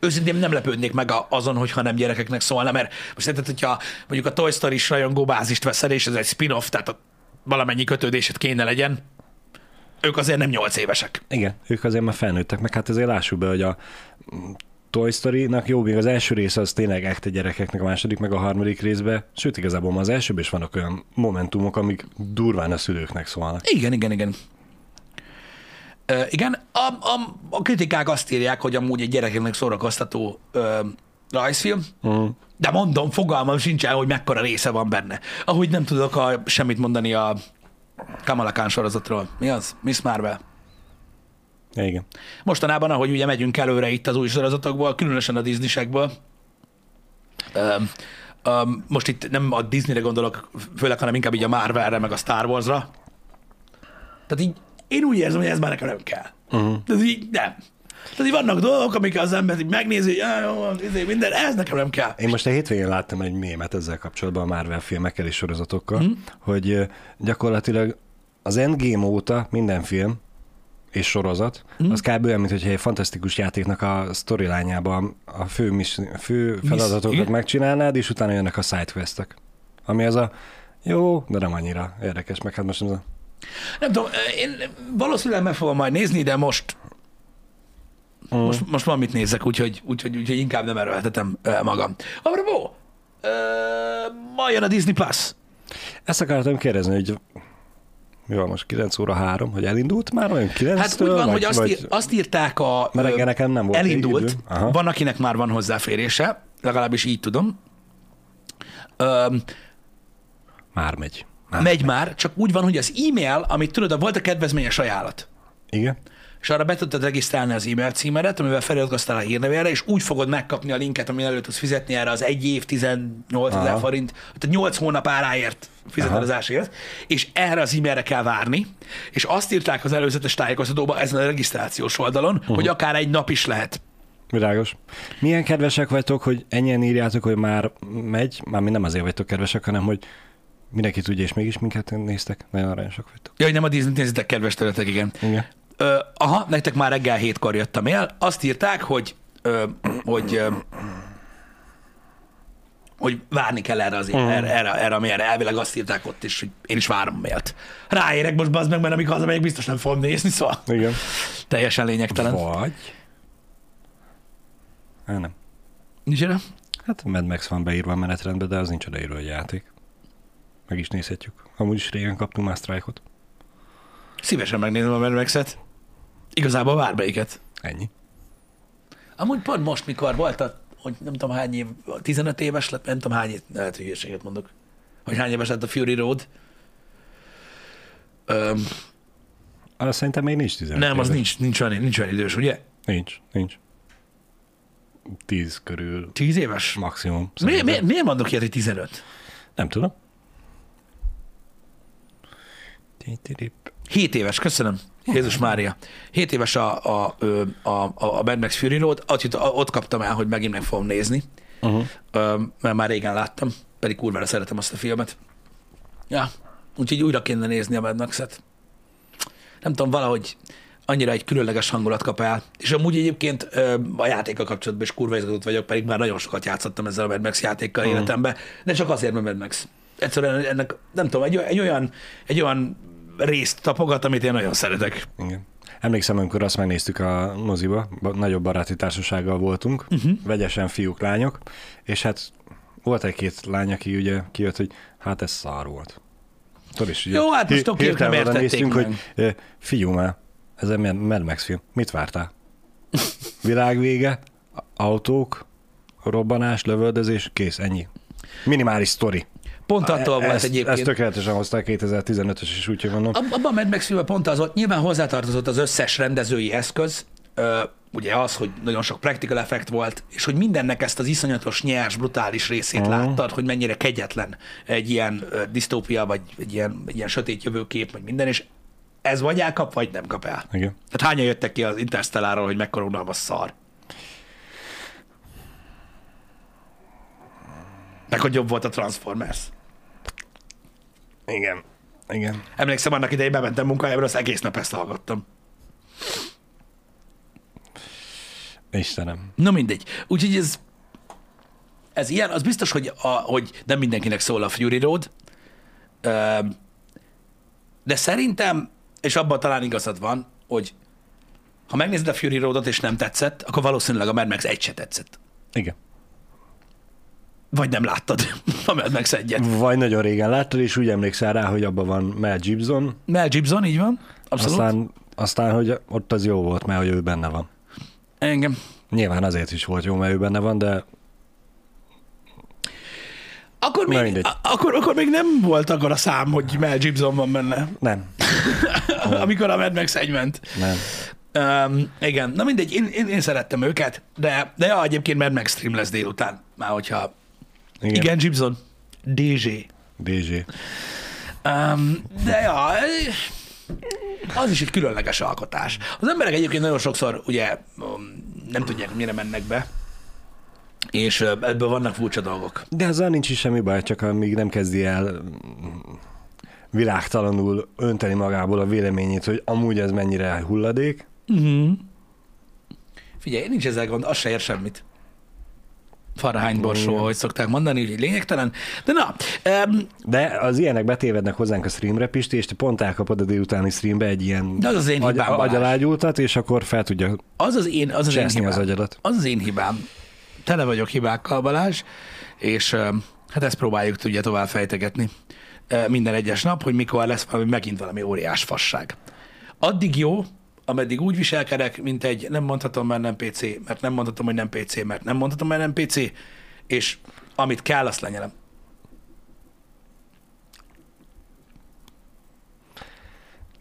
Őszintén nem lepődnék meg a, azon, hogyha nem gyerekeknek szólna, mert most érted, hogyha mondjuk a Toy Story is rajongó bázist veszel, és ez egy spin-off, tehát a, valamennyi kötődésed kéne legyen, ők azért nem nyolc évesek. Igen, ők azért már felnőttek, meg hát azért lássuk be, hogy a Toy Story-nak jó, még az első rész az tényleg ekte gyerekeknek, a második meg a harmadik részbe, sőt igazából ma az elsőben is vannak olyan momentumok, amik durván a szülőknek szólnak. Igen, igen, igen. Ö, igen, a, a, a kritikák azt írják, hogy amúgy egy gyerekeknek szórakoztató ö, rajzfilm, Mm. de mondom, fogalmam sincsen, hogy mekkora része van benne. Ahogy nem tudok a, semmit mondani a, Kamala Khan sorozatról. Mi az? Miss Marvel. Igen. Mostanában, ahogy ugye megyünk előre itt az új sorozatokból, különösen a Disney-sekből, um, um, most itt nem a Disneyre gondolok, főleg, hanem inkább így a Marvelre, meg a Star Warsra. Tehát így én úgy érzem, hogy ez már nekem nem kell. Uh-huh. Tehát így nem. Tehát így vannak dolgok, amik az ember így megnézi, hogy jó, izé, minden, ez nekem nem kell. Én most a hétvégén láttam egy mémet ezzel kapcsolatban a Marvel filmekkel és sorozatokkal, mm. hogy gyakorlatilag az Endgame óta minden film és sorozat, mm. az kb. olyan, mintha egy fantasztikus játéknak a sztorilányában a fő, mis, fő feladatokat Miss, megcsinálnád, és utána jönnek a sidequestek. Ami az a jó, de nem annyira érdekes, meg hát most az a... Nem tudom, én valószínűleg meg fogom majd nézni, de most Mm. Most, most van mit nézek, úgyhogy, úgyhogy, úgyhogy inkább nem erőltetem magam. Apropó, ma jön a Disney Plus. Ezt akartam kérdezni, hogy mi van most 9 óra 3, hogy elindult már olyan 9 Hát úgy van, vagy, hogy azt, vagy... ír, azt írták a... Mert nekem nem volt Elindult, van akinek már van hozzáférése, legalábbis így tudom. Öm, már megy. Már megy megy már, csak úgy van, hogy az e-mail, amit tudod, volt a kedvezményes ajánlat. Igen és arra be tudtad regisztrálni az e-mail címedet, amivel feliratkoztál a hírnevére, és úgy fogod megkapni a linket, ami előtt tudsz fizetni erre az egy év 18 ezer forint, tehát 8 hónap áráért fizetedezásért, és erre az e-mailre kell várni, és azt írták az előzetes tájékoztatóban ezen a regisztrációs oldalon, uh-huh. hogy akár egy nap is lehet. Világos. Milyen kedvesek vagytok, hogy ennyien írjátok, hogy már megy, már mi nem azért vagytok kedvesek, hanem hogy mindenki tudja, és mégis minket néztek. Nagyon aranyosak vagytok. Ja, hogy nem a Disney-t nézitek, kedves területek, igen. igen. Ö, aha, nektek már reggel hétkor jöttem el. Azt írták, hogy, ö, hogy ö, hogy várni kell erre, az, mm. erre, erre, erre, ami erre elvileg azt írták ott is, hogy én is várom mélt. Ráérek most bazd meg, mert amikor hazamegyek, biztos nem fogom nézni, szóval Igen. teljesen lényegtelen. Vagy... Hát nem. Nincs erre? Hát a Mad Max van beírva a menetrendbe, de az nincs odaírva a játék. Meg is nézhetjük. Amúgy is régen kaptunk már sztrájkot. Szívesen megnézem a Mad Max-et. Igazából bármelyiket. Ennyi. Amúgy pont most, mikor volt a, hogy nem tudom hány év, 15 éves lett, nem tudom hány év, lehet, hogy hülyeséget mondok, hogy hány éves lett a Fury Road. Öm, Arra szerintem még nincs 15 Nem, éves. az nincs, nincs olyan, nincs olyan idős, ugye? Nincs, nincs. 10 körül. 10 éves? Maximum. Mi, mi, miért mondok ilyet, hogy 15? Nem tudom. 7 éves, köszönöm. Jézus Mária. 7 éves a, a, a, a, a Mad Max Fury Road, ott, ott kaptam el, hogy megint meg fogom nézni, uh-huh. mert már régen láttam, pedig kurvára szeretem azt a filmet. Ja, úgyhogy újra kéne nézni a Mad Max-et. Nem tudom, valahogy annyira egy különleges hangulat kap el. És amúgy egyébként a játékkal kapcsolatban is kurva izgatott vagyok, pedig már nagyon sokat játszottam ezzel a Mad Max játékkal uh-huh. életemben, de csak azért, mert Mad Max. Egyszerűen ennek, nem tudom, egy, egy olyan, egy olyan részt tapogat, amit én nagyon szeretek. Igen. Emlékszem, amikor azt megnéztük a moziba, nagyobb baráti társasággal voltunk, uh-huh. vegyesen fiúk, lányok, és hát volt egy-két lány, aki ugye kijött, hogy hát ez szar volt. Tudod is, ugye, Jó, hát most oké, nem értették néztünk, meg. hogy fiú már, ez egy Mad Max film, mit vártál? Világvége, autók, robbanás, lövöldözés, kész, ennyi. Minimális sztori. Pont attól volt ezt, egyébként. Ezt tökéletesen hozták 2015-ös is, úgyhogy mondom. Abban a Mad Max pont az volt, nyilván hozzátartozott az összes rendezői eszköz, ugye az, hogy nagyon sok practical effect volt, és hogy mindennek ezt az iszonyatos, nyers, brutális részét uh-huh. láttad, hogy mennyire kegyetlen egy ilyen uh, disztópia, vagy egy ilyen, egy ilyen sötét jövőkép, vagy minden, és ez vagy elkap, vagy nem kap el. Igen. Tehát hányan jöttek ki az Interstelláról, hogy mekkora unalmas szar. Meg hogy jobb volt a Transformers. Igen. Igen. Emlékszem, annak idején bementem munkahelyemre, az egész nap ezt hallgattam. Istenem. Na mindegy. Úgyhogy ez, ez ilyen, az biztos, hogy, a, hogy nem mindenkinek szól a Fury Road, de szerintem, és abban talán igazad van, hogy ha megnézed a Fury Roadot és nem tetszett, akkor valószínűleg a Mad Max egy se tetszett. Igen. Vagy nem láttad a Mad Max egyet. Vagy nagyon régen láttad, és úgy emlékszel rá, hogy abban van Mel Gibson. Mel Gibson, így van. Abszolút. Aztán, aztán, hogy ott az jó volt, mert hogy ő benne van. Engem. Nyilván azért is volt jó, mert ő benne van, de Akkor még, a, akkor, akkor még nem volt akkor a szám, hogy Mel Gibson van benne. Nem. Amikor a Mad Max 1 ment. Nem. Um, igen, na mindegy, én, én, én szerettem őket, de, de ja, egyébként Mad Max stream lesz délután, már hogyha... Igen, igen Gibson. DZ. DZ. Um, de ja, az is egy különleges alkotás. Az emberek egyébként nagyon sokszor ugye nem tudják, mire mennek be, és ebből vannak furcsa dolgok. De ezzel nincs is semmi baj, csak amíg nem kezdi el világtalanul önteni magából a véleményét, hogy amúgy ez mennyire hulladék. Uh-huh. Figyelj, nincs ezzel gond, az se ér semmit. Fahrenheit borsó, ahogy szokták mondani, hogy lényegtelen. De na. Um, De az ilyenek betévednek hozzánk a streamre, Pisti, és te pont elkapod a délutáni streambe egy ilyen de az az én agy- hibám, agyalágyultat, és akkor fel tudja az az én, az az én hibám. az agyadat. Az az én hibám. Tele vagyok hibákkal, Balázs, és hát ezt próbáljuk tudja tovább fejtegetni minden egyes nap, hogy mikor lesz valami megint valami óriás fasság. Addig jó, ameddig úgy viselkedek, mint egy nem mondhatom, mert nem PC, mert nem mondhatom, hogy nem PC, mert nem mondhatom, mert nem PC, és amit kell, azt lenyelem.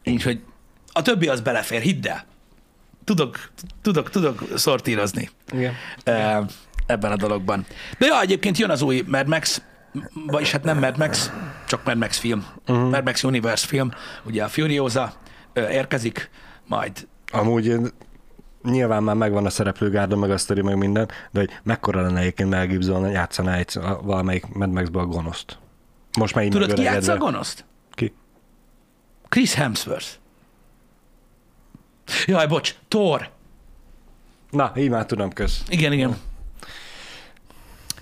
Úgyhogy a többi az belefér, hidd el. Tudok, tudok, tudok szortírozni Igen. ebben a dologban. De ja, egyébként jön az új Mad Max, vagyis hát nem Mad Max, csak Mad Max film. Uh-huh. Mad Max Universe film, ugye a Furiosa érkezik, majd... Amúgy nyilván már megvan a szereplőgárda, meg a sztori, meg minden, de hogy mekkora lenne egyébként Mel Gibson játszaná egy, valamelyik Mad max a gonoszt. Most már így Tudod, ki játsza a gonoszt? Ki? Chris Hemsworth. Jaj, bocs, Thor. Na, így már tudom, kösz. Igen, igen.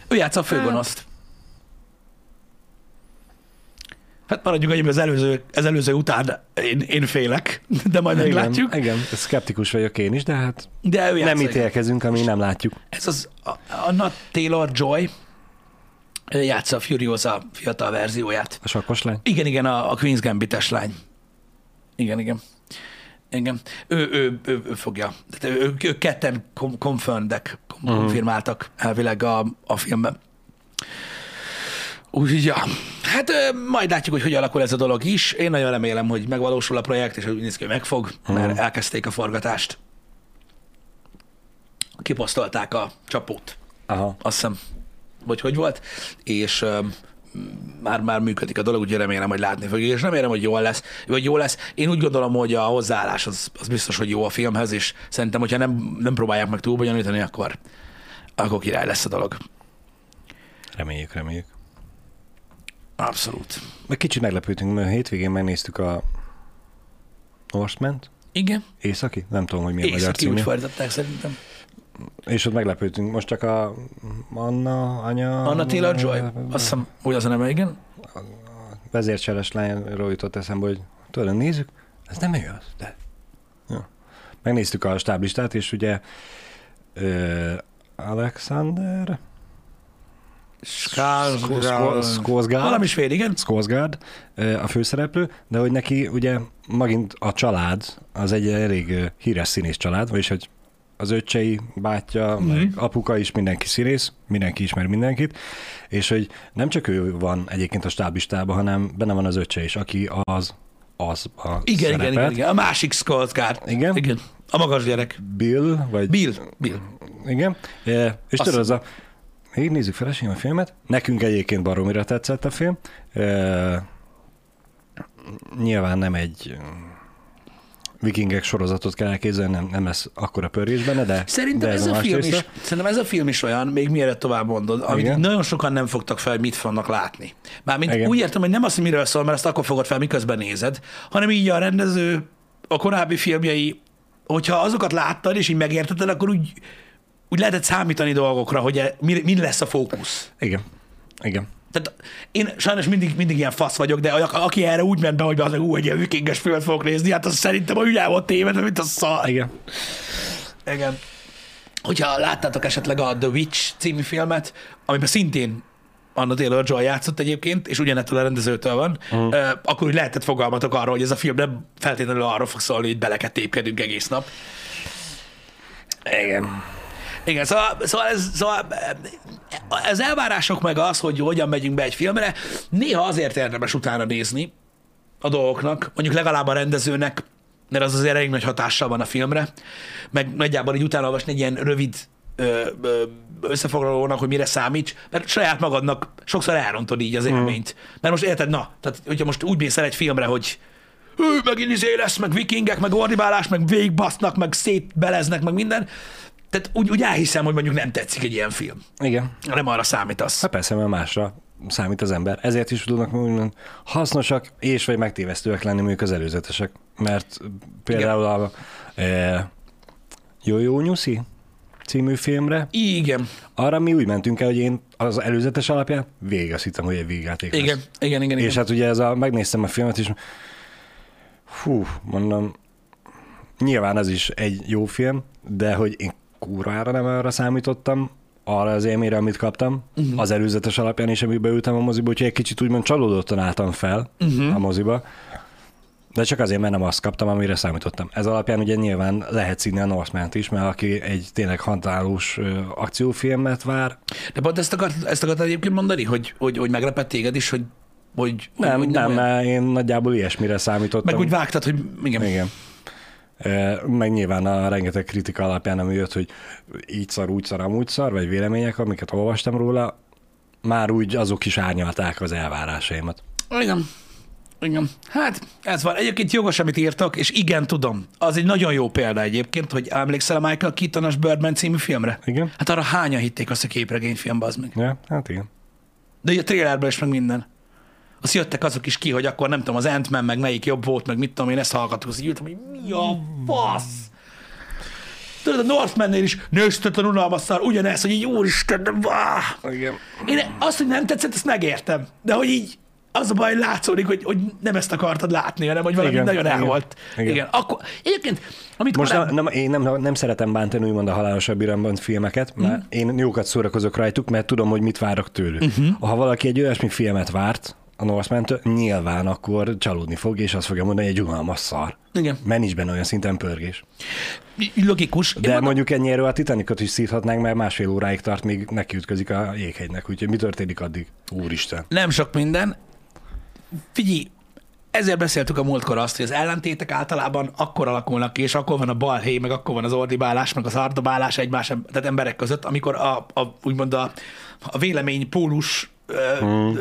Ő játsza a főgonoszt. Hát maradjunk hogy az előző, az előző után én, én félek, de majd igen, meglátjuk. Igen, szkeptikus vagyok én is, de hát de nem ítélkezünk, ami nem látjuk. Ez az Anna Taylor-Joy, játsza a Furiosa fiatal verzióját. A sakkos lány? Igen, igen, a, a Queen's Gambit-es lány. Igen, igen. Igen. Ő, ő, ő, ő fogja. Tehát ő, ők ketten confirmed mhm. konfirmáltak elvileg a, a filmben. Úgyhogy, ja. Hát majd látjuk, hogy hogy alakul ez a dolog is. Én nagyon remélem, hogy megvalósul a projekt, és úgy néz ki, hogy megfog, uh-huh. mert elkezdték a forgatást. Kiposztolták a csapót. Aha. Azt hiszem, vagy hogy volt, és már, már működik a dolog, úgyhogy remélem, hogy látni fogjuk, és remélem, hogy jól lesz, vagy jó lesz. Én úgy gondolom, hogy a hozzáállás az, az biztos, hogy jó a filmhez, és szerintem, hogyha nem, nem próbálják meg túlbonyolítani, akkor, akkor király lesz a dolog. Reméljük, reméljük. Abszolút. Meg kicsit meglepődtünk, mert a hétvégén megnéztük a Norseman-t. Igen. Északi? Nem tudom, hogy mi a Északi, magyar című. úgy fordították szerintem. És ott meglepődtünk. Most csak a Anna, anya... Anna Taylor-Joy? Azt hiszem, úgy az a neve, igen. A vezércseles lányról jutott eszembe, hogy tőle nézzük, ez nem ő az, de... Ja. Megnéztük a stáblistát, és ugye Alexander Skarsgård. Valami svéd, igen. Skarsgård a főszereplő, de hogy neki ugye magint a család, az egy elég híres színész család, vagyis hogy az öccsei, bátyja, mm-hmm. meg apuka is mindenki színész, mindenki ismer mindenkit, és hogy nem csak ő van egyébként a stábistában, hanem benne van az öccse is, aki az az a igen, igen, igen, igen, a másik Skarsgård. Igen. igen. A magas gyerek. Bill, vagy... Bill, Bill. Igen. E, és tudod, az a még nézzük feleségem a filmet. Nekünk egyébként baromira tetszett a film. E, nyilván nem egy vikingek sorozatot kell elképzelni, nem, nem lesz akkora pörés benne, de Szerintem, de ez, a, a film is, szerintem ez a film is olyan, még mielőtt tovább mondod, amit Igen. nagyon sokan nem fogtak fel, hogy mit fognak látni. Mármint Igen. úgy értem, hogy nem azt, hogy miről szól, mert azt akkor fogod fel, miközben nézed, hanem így a rendező, a korábbi filmjei, hogyha azokat láttad, és így megértetted, akkor úgy, úgy lehetett számítani dolgokra, hogy e- mi, mi lesz a fókusz. Igen. Igen. Tehát én sajnos mindig, mindig ilyen fasz vagyok, de aki erre úgy ment be, hogy az ú, egy ilyen vikinges filmet fogok nézni, hát az szerintem a volt téved, mint a szar. Igen. Igen. Hogyha láttátok esetleg a The Witch című filmet, amiben szintén Anna Taylor-Joy játszott egyébként, és ugyanettől a rendezőtől van, uh-huh. akkor úgy lehetett fogalmatok arról, hogy ez a film nem feltétlenül arról fog szólni, hogy beleket tépkedünk egész nap. Igen. Igen, szóval, szóval, ez, szóval az elvárások meg az, hogy hogyan megyünk be egy filmre, néha azért érdemes utána nézni a dolgoknak, mondjuk legalább a rendezőnek, mert az azért elég nagy hatással van a filmre, meg nagyjából így utána olvasni egy ilyen rövid összefoglalónak, hogy mire számíts, mert saját magadnak sokszor elrontod így az élményt. Mm. Mert most érted, na, tehát hogyha most úgy mész el egy filmre, hogy ő, megint izé lesz, meg vikingek, meg ordibálás, meg végigbasznak, meg szétbeleznek, meg minden, tehát úgy, úgy elhiszem, hogy mondjuk nem tetszik egy ilyen film. Igen. Nem arra számítasz. Hát persze, mert másra számít az ember. Ezért is tudnak úgymond hasznosak és vagy megtévesztőek lenni mondjuk az előzetesek. Mert például Igen. a e, Jó Jó Nyuszi című filmre. Igen. Arra mi úgy mentünk el, hogy én az előzetes alapján végig azt hittem, hogy egy végjáték igen. Lesz. igen, igen, És igen. hát ugye ez a, megnéztem a filmet, és hú, mondom, nyilván ez is egy jó film, de hogy én kurvára nem arra számítottam, arra az élményre, amit kaptam, uh-huh. az előzetes alapján is, amiben ültem a moziba, úgyhogy egy kicsit úgymond csalódottan álltam fel uh-huh. a moziba. De csak azért, mert nem azt kaptam, amire számítottam. Ez alapján ugye nyilván lehet színi a northman is, mert aki egy tényleg határos akciófilmet vár. De pont ezt, akart, ezt akartad egyébként mondani, hogy, hogy, hogy meglepett téged is, hogy hogy, nem, hogy nem, nem, mert én nagyjából ilyesmire számítottam. Meg úgy vágtad, hogy igen. Igen. Meg nyilván a rengeteg kritika alapján, ami jött, hogy így szar, úgy szar, amúgy szar, vagy vélemények, amiket olvastam róla, már úgy azok is árnyalták az elvárásaimat. Igen. Igen. Hát, ez van. Egyébként jogos, amit írtak, és igen, tudom. Az egy nagyon jó példa egyébként, hogy emlékszel a Michael Keaton-os Birdman című filmre? Igen. Hát arra hányan hitték azt a képregényfilmbe, az meg. Ja, hát igen. De a trailerben is meg minden. Azt jöttek azok is ki, hogy akkor nem tudom, az ant meg melyik jobb volt, meg mit tudom én, ezt hallgattuk, azt ültem, hogy mi a fasz? Tudod, a Northman-nél is nőztetlen unalmas szar, ugyanez, hogy így úristen, váh! Igen. Én azt, hogy nem tetszett, ezt megértem. De hogy így az a baj, látszódik, hogy, hogy nem ezt akartad látni, hanem hogy valami igen, nagyon el volt. Igen. igen. Akkor, egyébként, amit Most korábban... nem, nem, én nem, nem szeretem bántani úgymond a halálosabb iramban filmeket, mert mm. én jókat szórakozok rajtuk, mert tudom, hogy mit várok tőlük. Uh-huh. Ha valaki egy olyasmi filmet várt, a northman nyilván akkor csalódni fog, és azt fogja mondani, hogy egy unalmas szar. Igen. Mert nincs benne olyan szinten pörgés. Logikus. De mondom... mondjuk ennyire a Titanicot is szíthatnánk, mert másfél óráig tart, még nekiütközik a jéghegynek. Úgyhogy mi történik addig? Úristen. Nem sok minden. Figyelj, ezért beszéltük a múltkor azt, hogy az ellentétek általában akkor alakulnak ki, és akkor van a balhé, meg akkor van az ordibálás, meg az ardobálás egymás, tehát emberek között, amikor a, a úgymond a, a vélemény pólus hmm.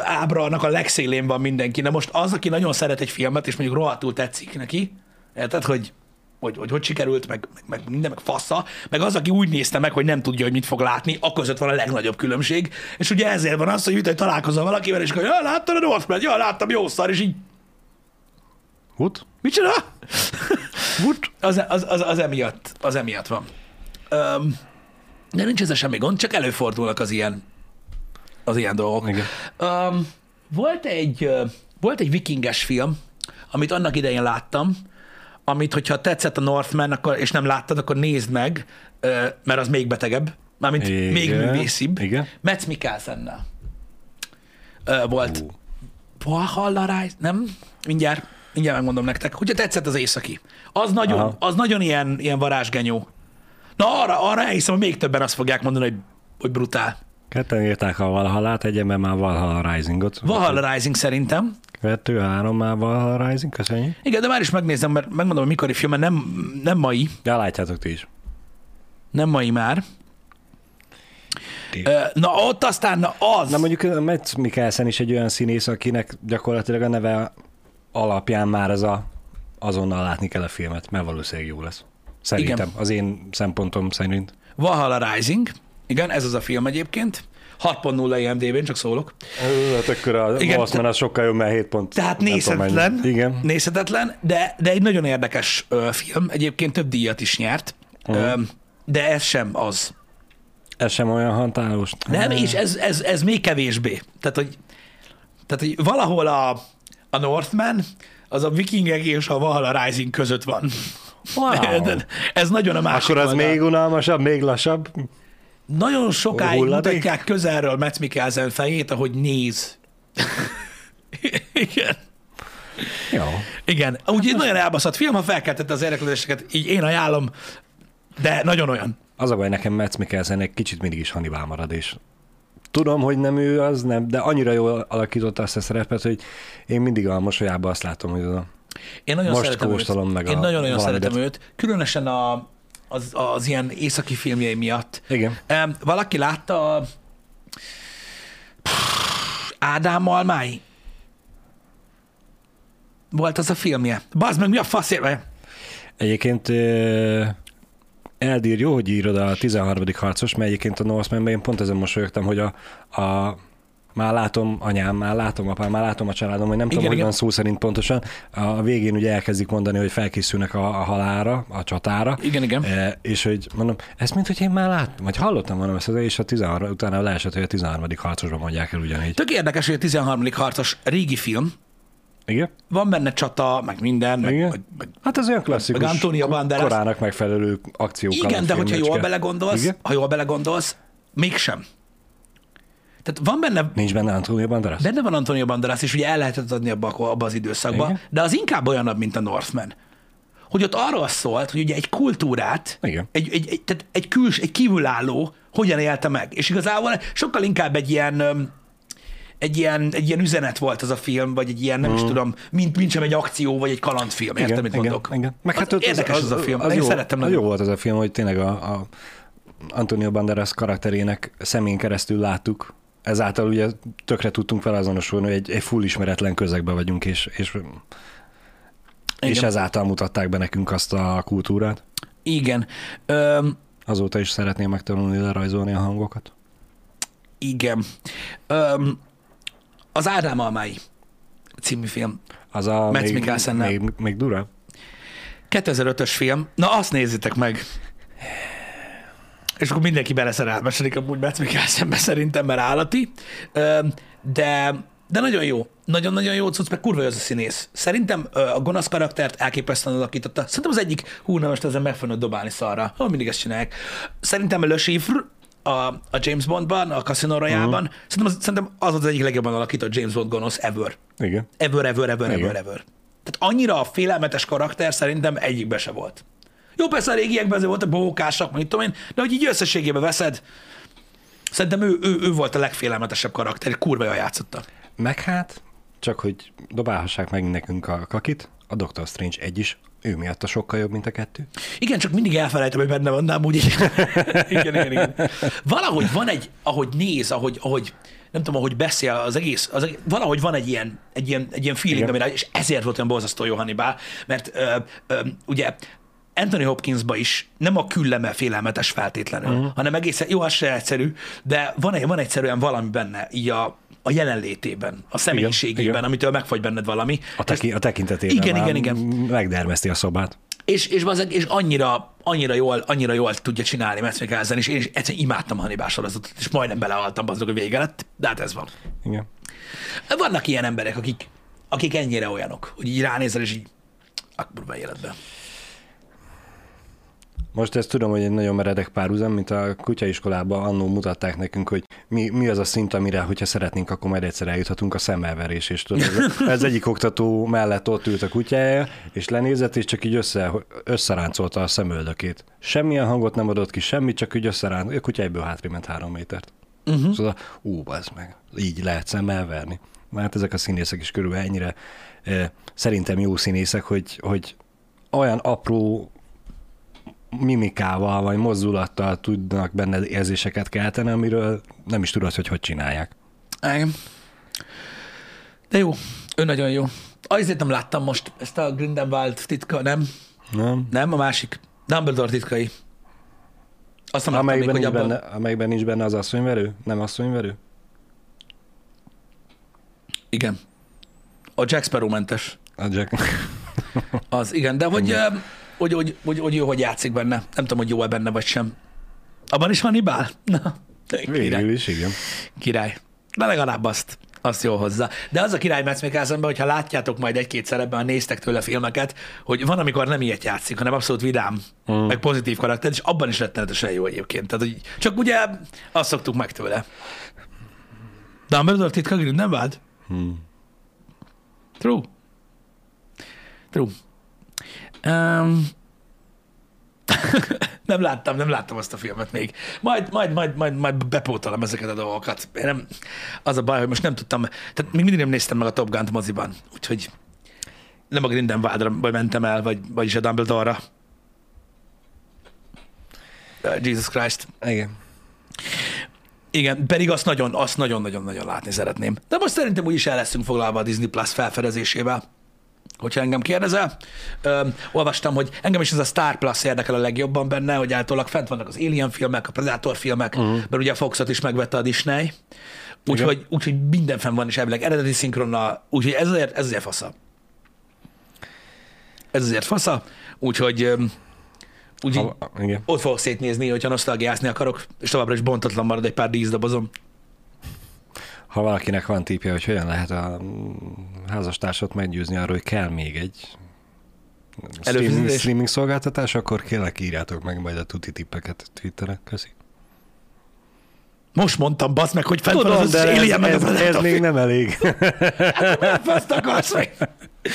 ábra annak a legszélén van mindenki. Na most az, aki nagyon szeret egy filmet, és mondjuk rohadtul tetszik neki, érted, hogy hogy, hogy hogy sikerült, meg, meg, meg minden, meg fassa, meg az, aki úgy nézte meg, hogy nem tudja, hogy mit fog látni, a között van a legnagyobb különbség, és ugye ezért van az, hogy hogy találkozol valakivel, és hogy ja, láttad a Northman, ja, láttam, jó szar, és így What? Micsoda? What? Az, az, az, az, emiatt, az emiatt van. Um, de nincs ez semmi gond, csak előfordulnak az ilyen az ilyen dolgok. Igen. Um, volt, egy, volt egy vikinges film, amit annak idején láttam, amit, hogyha tetszett a Northman, akkor, és nem láttad, akkor nézd meg, mert az még betegebb, mármint Igen. még művészibb. Igen. Metz Mikkelsennel volt. Uh. Valhalla Rise, nem? Mindjárt, mindjárt megmondom nektek. Hogyha tetszett az északi. Az nagyon, az nagyon ilyen, ilyen varázsgenyó. Na arra, arra elhiszem, hogy még többen azt fogják mondani, hogy, hogy brutál. Ketten írták a Valhallát, egyenben már Valhalla Risingot. Valhalla Rising szerintem. Kettő, három már Valhalla Rising, köszönjük. Igen, de már is megnézem, mert megmondom, hogy mikori film, mert nem, nem mai. De látjátok ti is. Nem mai már. Na ott aztán na az. Na mondjuk Matt Mikkelsen is egy olyan színész, akinek gyakorlatilag a neve alapján már ez a azonnal látni kell a filmet, mert valószínűleg jó lesz. Szerintem, Igen. az én szempontom szerint. Valhalla Rising, igen, ez az a film egyébként. 6.0 IMDb-n, csak szólok. Hát akkor a Igen, Mossman az sokkal jobb, mert 7 pont. Tehát nézhetetlen, Igen. nézhetetlen, de, de egy nagyon érdekes ö, film. Egyébként több díjat is nyert, uh-huh. ö, de ez sem az. Ez sem olyan határos. Nem, és ez, ez, ez még kevésbé. Tehát, hogy, tehát, hogy valahol a, a Northman, az a vikingek és a Valhalla Rising között van. Wow. ez nagyon a másik Akkor az oldal. még unalmasabb, még lassabb? Nagyon sokáig Hulladék? mutatják közelről Matt Mikkelsen fejét, ahogy néz. Igen. Jó. Igen. Úgyhogy nagyon elbaszott film, ha felkeltette az érdeklődéseket, így én ajánlom, de nagyon olyan. Az a baj, nekem Metz Mikkelsen egy kicsit mindig is Hannibal marad, és tudom, hogy nem ő az, nem, de annyira jól alakította azt a szerepet, hogy én mindig a mosolyában azt látom, hogy a Én nagyon most szeretem őt. kóstolom meg Én nagyon-nagyon szeretem őt, különösen a, az, az ilyen északi filmjei miatt. Igen. Em, Valaki látta a Ádám Malmái? Volt az a filmje. Bazd meg, mi a faszért? Egyébként ö, Eldír, jó, hogy írod a 13. harcos, mert egyébként a Northmanben én pont ezen mosolyogtam, hogy a, a már látom anyám, már látom apám, már látom a családom, hogy nem Igen, tudom, hogy igen. van szó szerint pontosan. A végén ugye elkezdik mondani, hogy felkészülnek a, a halálra, a csatára. Igen, igen. E, és hogy mondom, ezt mint hogy én már láttam, vagy hallottam mondom ezt, és a 13, utána leesett, hogy a 13. harcosban mondják el ugyanígy. Tök érdekes, hogy a 13. harcos régi film, Igen? van benne csata, meg minden, meg, Igen? meg, meg Hát ez olyan klasszikus, Meg Antonio Banderas. korának megfelelő akció Igen, de hogyha jól belegondolsz, Igen? ha jól belegondolsz, mégsem. Tehát van benne, Nincs benne Antonio Banderas? benne van Antonio Banderas, és ugye el lehetett adni abba, abba az időszakba, Igen. de az inkább olyanabb, mint a Northman. Hogy ott arról szólt, hogy ugye egy kultúrát, Igen. egy, egy, egy, tehát egy, küls, egy kívülálló hogyan élte meg. És igazából sokkal inkább egy ilyen, egy ilyen, egy ilyen üzenet volt az a film, vagy egy ilyen, nem is tudom, mint, mint sem egy akció, vagy egy kalandfilm. Érted, mit Mm. igen, mondok? Igen. Meg Az hát ott érdekes az, a film. Az Én jó, szerettem az nagyon. jó volt az a film, hogy tényleg a, a Antonio Banderas karakterének szemén keresztül láttuk. Ezáltal ugye tökre tudtunk vele azonosulni, hogy egy, egy full ismeretlen közegben vagyunk, és, és, és ezáltal mutatták be nekünk azt a kultúrát. Igen. Öm, Azóta is szeretném megtanulni lerajzolni a hangokat. Igen. Öm, az Ádám Almái című film. Az a Mads még, Mikkelsennel. még, még dura? 2005-ös film. Na, azt nézzétek meg. És akkor mindenki beleszerelmesedik amúgy Mads Mikkelsenbe szerintem, mert állati. De, de nagyon jó. Nagyon-nagyon jó cucc, meg kurva jó az a színész. Szerintem a gonosz karaktert elképesztően alakította. Szerintem az egyik, hú, na most ezen meg fognak dobálni szarra. Ha mindig ezt csinálják. Szerintem Le Chiffre a, a James Bondban, a Casino Royale-ban, uh-huh. szerintem, az, szerintem az az egyik legjobban alakított James Bond gonosz ever. Igen. Ever, ever, ever, Igen. ever, ever. Tehát annyira félelmetes karakter szerintem egyikbe se volt. Jó, persze a régiekben azért voltak bohókásak, mit tudom én, de hogy így összességében veszed, szerintem ő, ő, ő volt a legfélelmetesebb karakter, kurva jól játszotta. Meg hát, csak hogy dobálhassák meg nekünk a kakit, a Doctor Strange egy is, ő miatt a sokkal jobb, mint a kettő. Igen, csak mindig elfelejtem, hogy benne van, de amúgy igen. igen, igen, igen. Valahogy van egy, ahogy néz, ahogy, ahogy nem tudom, ahogy beszél az egész, az egész valahogy van egy ilyen, egy ilyen, egy ilyen feeling, amire, és ezért volt olyan borzasztó jó Hannibal, mert ö, ö, ugye Anthony Hopkinsba is nem a külleme félelmetes feltétlenül, uh-huh. hanem egészen, jó, az se egyszerű, de van, egy, van egyszerűen valami benne, így a, a jelenlétében, a személyiségében, igen. amitől megfagy benned valami. A, teki, a tekintetében Igen, igen, igen. megdermeszti a szobát. És, és, bazeg, és annyira, annyira, jól, annyira jól tudja csinálni Mads Mikkelsen, és én is egyszerűen imádtam a Hannibal sorozatot, és majdnem belehaltam azok a vége lett, de hát ez van. Igen. Vannak ilyen emberek, akik, akik ennyire olyanok, hogy így ránézel, és így a kurva életben. Most ezt tudom, hogy egy nagyon meredek párhuzam, mint a kutyaiskolában annó mutatták nekünk, hogy mi, mi az a szint, amire, hogyha szeretnénk, akkor majd egyszer eljuthatunk a szemmelverés. És tudod, ez, ez egyik oktató mellett ott ült a kutyája, és lenézett, és csak így össze, összeráncolta a szemöldökét. Semmilyen hangot nem adott ki, semmit, csak így összeráncolta. A kutya egyből hátrébb ment három métert. Uh-huh. Szóval, ú, az meg, így lehet szemmel verni. Mert ezek a színészek is körülbelül ennyire eh, szerintem jó színészek, hogy, hogy olyan apró mimikával vagy mozdulattal tudnak benned érzéseket kelteni, amiről nem is tudod, hogy hogy csinálják. Igen. De jó, ő nagyon jó. Azért nem láttam most ezt a Grindelwald titka, nem? Nem? Nem, a másik. Dumbledore titkai. Azt nem még, Amelyikben hogy nincs, abban... benne, amelyikben nincs benne az asszonyverő? Nem asszonyverő? Igen. A Jack Sparrow mentes. A Jack. Az, igen, de hogy, ö, hogy, hogy, hogy, hogy ő hogy játszik benne. Nem tudom, hogy jó-e benne, vagy sem. Abban is Hannibal? Na, király. Végül is, igen. király. De legalább azt, azt jó hozzá. De az a király Metz Mikkelsenben, hogyha látjátok majd egy-két szerepben, ha néztek tőle filmeket, hogy van, amikor nem ilyet játszik, hanem abszolút vidám, mm. meg pozitív karakter, és abban is rettenetesen jó egyébként. Tehát, hogy csak ugye azt szoktuk meg tőle. Dumbledore titka Grindelwald? Hmm. True. True. Um, Nem láttam, nem láttam azt a filmet még. Majd, majd, majd, majd, majd bepótolom ezeket a dolgokat. Én nem, az a baj, hogy most nem tudtam, tehát még mindig nem néztem meg a Top Gun-t moziban, úgyhogy nem a Grindelwaldra mentem el, vagy, vagyis a Dumbledore-ra. Jesus Christ. Igen. Igen, pedig azt nagyon, azt nagyon-nagyon-nagyon látni szeretném. De most szerintem úgyis el leszünk foglalva a Disney Plus felfedezésével hogyha engem kérdezel. Ö, olvastam, hogy engem is ez a Star Plus érdekel a legjobban benne, hogy általában fent vannak az Alien filmek, a Predator filmek, uh-huh. mert ugye a Foxot is megvette a Disney, úgyhogy úgy, minden fenn van is elvileg eredeti szinkronnal, úgyhogy ez azért, ez azért fasza. Ez azért fasza, úgyhogy úgy ott fogok szétnézni, hogyha nosztalgiászni akarok, és továbbra is bontatlan marad egy pár díszdobozom ha valakinek van típje, hogy hogyan lehet a házastársat meggyőzni arról, hogy kell még egy streaming, streaming szolgáltatás, akkor kérlek írjátok meg majd a tuti tippeket Twitteren. Köszi. Most mondtam, basz meg, hogy fent Tudom, van az de ez, meg ez, ez, még nem elég. Hát, akarsz meg?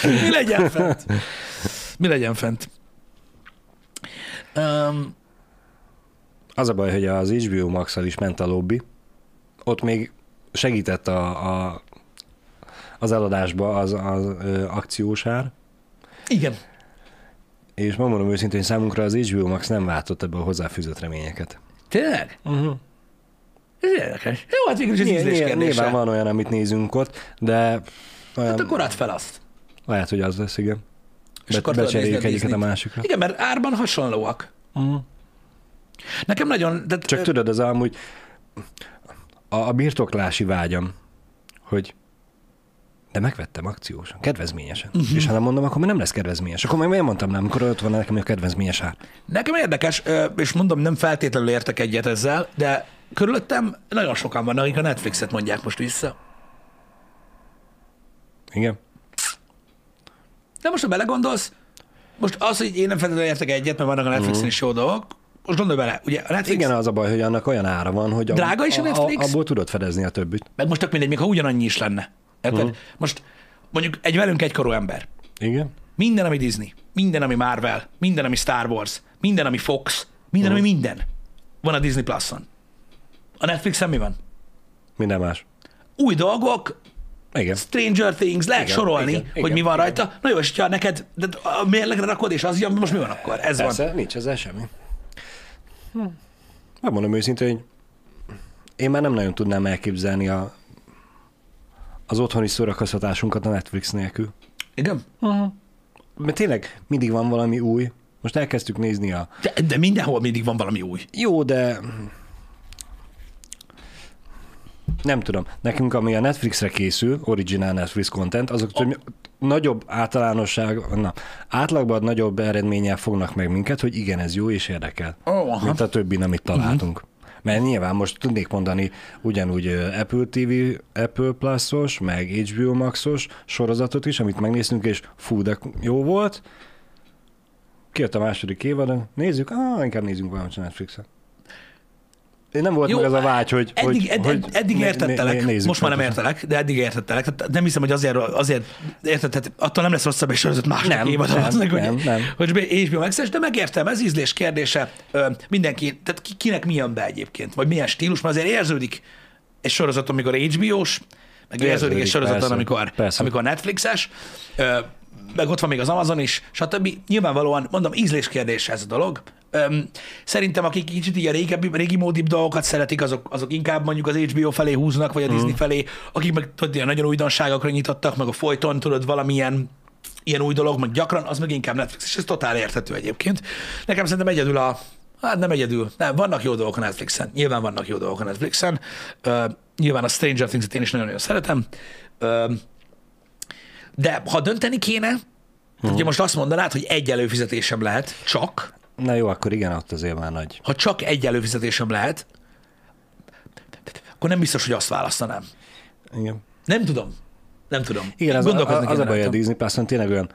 Mi legyen fent? Mi legyen fent? Um, az a baj, hogy az HBO max is ment a lobby. Ott még segített a, a, az eladásba az, az ö, akciós ár. Igen. És mondom őszintén, hogy számunkra az HBO Max nem váltott ebből a hozzáfűzött reményeket. Tényleg? Uh-huh. Ez érdekes. Jó, hát végül is ez nyilván, nyilván, nyilván van olyan, amit nézünk ott, de... Olyan, hát akkor add fel azt. Lehet, hogy az lesz, igen. És Be, becseréljük egyiket a másikra. Igen, mert árban hasonlóak. Uh-huh. Nekem nagyon... De, Csak tudod, az amúgy a, a birtoklási vágyam, hogy de megvettem akciósan, kedvezményesen. Uh-huh. És ha nem mondom, akkor nem lesz kedvezményes. Akkor meg miért mondtam nem, amikor ott van nekem a kedvezményes ár. Nekem érdekes, és mondom, nem feltétlenül értek egyet ezzel, de körülöttem nagyon sokan vannak, akik a Netflixet mondják most vissza. Igen. De most, ha belegondolsz, most az, hogy én nem feltétlenül értek egyet, mert vannak a Netflixen uh-huh. is jó dolgok, most gondolj bele, ugye a Netflix... Igen, az a baj, hogy annak olyan ára van, hogy Drága is a Netflix? A, abból tudod fedezni a többit. Meg most tök mindegy, még ha ugyanannyi is lenne. Érted? Uh-huh. Most mondjuk egy velünk egykorú ember. Igen. Minden, ami Disney, minden, ami Marvel, minden, ami Star Wars, minden, ami Fox, minden, uh-huh. ami minden van a Disney Plus-on. A Netflixen mi van? Minden más. Új dolgok, igen. Stranger Things, lehet igen, sorolni, igen, hogy igen, mi van igen. rajta. Na jó, és ha neked de a mérlegre rakod, és az jön, most mi van akkor? Ez Persze, van. nincs ezzel semmi. Hm. Megmondom őszintén, hogy én már nem nagyon tudnám elképzelni a, az otthoni szórakoztatásunkat a Netflix nélkül. Igen? Uh-huh. Mert tényleg mindig van valami új. Most elkezdtük nézni a... De, de mindenhol mindig van valami új. Jó, de nem tudom. Nekünk, ami a Netflixre készül, original Netflix content, azok oh. Nagyobb általánosság, na, átlagban nagyobb eredménnyel fognak meg minket, hogy igen, ez jó és érdekel. Oh, mint a többi, amit találtunk. Uh-huh. Mert nyilván most tudnék mondani ugyanúgy Apple TV, Apple Plus-os, meg HBO Max-os sorozatot is, amit megnéztünk, és fú, de jó volt. Kijött a második évad, nézzük, ah, inkább nézzünk valamit Netflixet. Nem volt Jó, meg az a vágy, hogy... Eddig, hogy, ed, eddig értettelek, né, most már nem értelek, de eddig értettelek. Tehát nem hiszem, hogy azért, azért érted, tehát attól nem lesz rosszabb egy sorozat második nem, évad, nem, nem, hogy, nem. hogy HBO max de megértem, ez ízlés kérdése. Mindenki, tehát kinek mi jön be egyébként, vagy milyen stílus, mert azért érződik egy sorozaton, amikor HBO-s, meg érződik egy sorozaton, persze, amikor, persze. amikor Netflixes meg ott van még az Amazon is, stb. Nyilvánvalóan, mondom, ízlés kérdés ez a dolog. Öm, szerintem akik kicsit így a régebbi, régi módibb dolgokat szeretik, azok, azok inkább mondjuk az HBO felé húznak, vagy a Disney mm. felé, akik meg tudod, nagyon újdonságokra nyitottak, meg a folyton, tudod, valamilyen ilyen új dolog, meg gyakran, az meg inkább Netflix, és ez totál érthető egyébként. Nekem szerintem egyedül a, hát nem egyedül, nem, vannak jó dolgok a Netflixen, nyilván vannak jó dolgok a Netflixen, uh, nyilván a Stranger Things-et én is nagyon-nagyon szeretem, uh, de ha dönteni kéne, uh-huh. ugye most azt mondanád, hogy egy előfizetésem lehet, csak. Na jó, akkor igen, ott azért már nagy. Ha csak egy előfizetésem lehet, akkor nem biztos, hogy azt választanám. Igen. Nem tudom. Nem tudom. Igen, az, a, az a baj a Disney plus tényleg olyan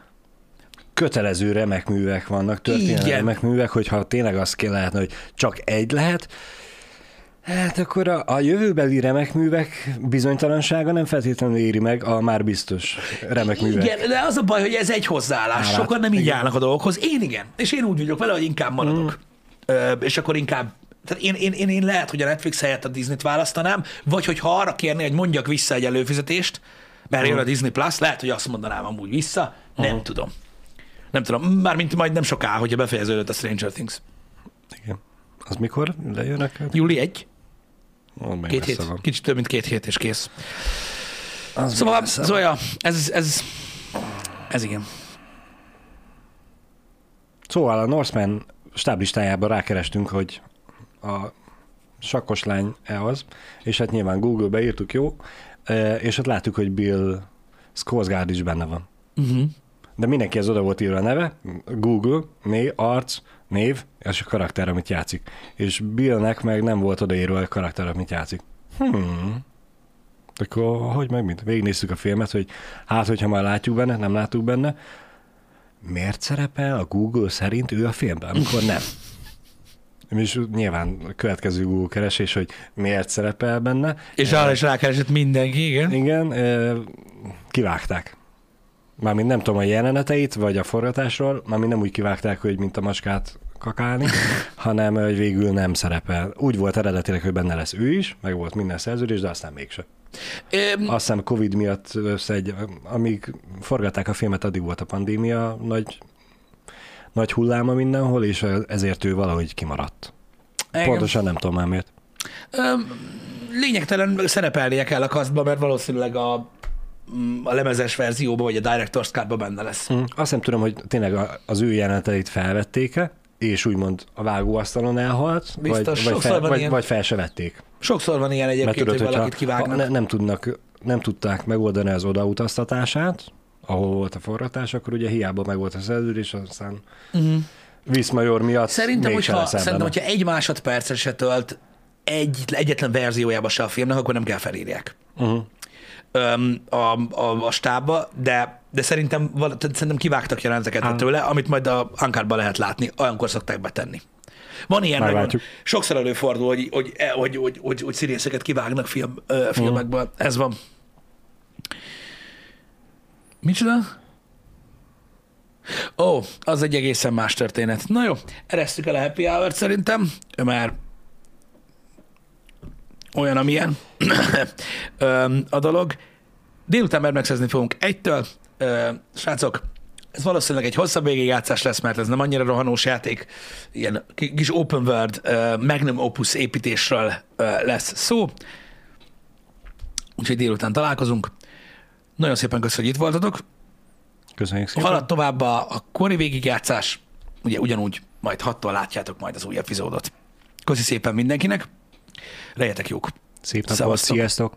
kötelező remek művek vannak, történelmi remek művek, hogyha tényleg azt kell lehetne, hogy csak egy lehet, Hát akkor a, a jövőbeli remek művek bizonytalansága nem feltétlenül éri meg a már biztos remek művek. Igen, de az a baj, hogy ez egy hozzáállás. Állát. Sokan nem így igen. állnak a dolgokhoz. Én igen. És én úgy vagyok vele, hogy inkább maradok. Mm. és akkor inkább tehát én, én, én, én lehet, hogy a Netflix helyett a Disney-t választanám, vagy hogyha arra kérni, hogy mondjak vissza egy előfizetést, mert jön a Disney Plus, lehet, hogy azt mondanám amúgy vissza, nem uh-huh. tudom. Nem tudom, mármint majd nem soká, hogyha befejeződött a Stranger Things. Igen. Az mikor lejönnek? Júli 1. Két hét, van. kicsit több, mint két hét, és kész. Az szóval, szóval ja, ez, ez, ez igen. Szóval a Norseman stáblistájában rákerestünk, hogy a sakkos lány-e az, és hát nyilván Google-be írtuk, jó, e, és ott láttuk, hogy Bill Skarsgård is benne van. Uh-huh. De mindenki az oda volt írva a neve, Google, név, arc, név, és a karakter, amit játszik. És Billnek meg nem volt odaírva a karakter, amit játszik. Hmm. Akkor hogy meg mint? Végignéztük a filmet, hogy hát, hogyha már látjuk benne, nem látjuk benne, miért szerepel a Google szerint ő a filmben, amikor nem? És nyilván a következő Google keresés, hogy miért szerepel benne. És arra is rákeresett mindenki, igen? Igen, kivágták. Mármint nem tudom a jeleneteit, vagy a forgatásról, mármint nem úgy kivágták, hogy mint a macskát kakálni, hanem hogy végül nem szerepel. Úgy volt eredetileg, hogy benne lesz ő is, meg volt minden szerződés, de aztán mégse. Um, Azt hiszem Covid miatt összegy, amíg forgatták a filmet, addig volt a pandémia nagy, nagy hulláma mindenhol, és ezért ő valahogy kimaradt. Igen. Pontosan nem tudom már miért. Um, lényegtelen szerepelnie kell a kasztba, mert valószínűleg a, a lemezes verzióban, vagy a Director's cut benne lesz. Hmm. Azt nem tudom, hogy tényleg az ő jeleneteit felvették-e, és úgymond a vágóasztalon elhalt, Biztos, vagy, vagy, fel, vagy, vagy fel se vették. Sokszor van ilyen egyébként, tudod, hogy valakit kivágnak. Ne, nem, tudnak, nem tudták megoldani az odautaztatását, ahol volt a forratás, akkor ugye hiába meg volt a szerződés, aztán uh-huh. Viszmajor miatt Szerintem, hogyha, szerintem, hogyha egy másodpercre se tölt egy, egyetlen verziójába se a filmnek, akkor nem kell felírják. Uh-huh. A, a, a stábba, de, de szerintem, szerintem kivágtak jeleneteket hát. tőle, amit majd a Ankárban lehet látni, olyankor szokták betenni. Van ilyen, nagyon, sokszor előfordul, hogy, hogy, hogy, hogy, hogy, hogy színészeket kivágnak film, uh, filmekből. Uh-huh. Ez van. Micsoda? Ó, oh, az egy egészen más történet. Na jó, eresztük el a happy hour szerintem, mert olyan, amilyen a dolog. Délután már megszerzni fogunk egytől. Srácok, ez valószínűleg egy hosszabb végigjátszás lesz, mert ez nem annyira rohanós játék. Ilyen kis open world, magnum opus építésről lesz szó. Úgyhogy délután találkozunk. Nagyon szépen köszönjük, hogy itt voltatok. Köszönjük szépen. Halad tovább a, a kori végigjátszás. Ugye ugyanúgy majd hattól látjátok majd az új epizódot. Köszi szépen mindenkinek. Lejetek jók. Szép napot, sziasztok.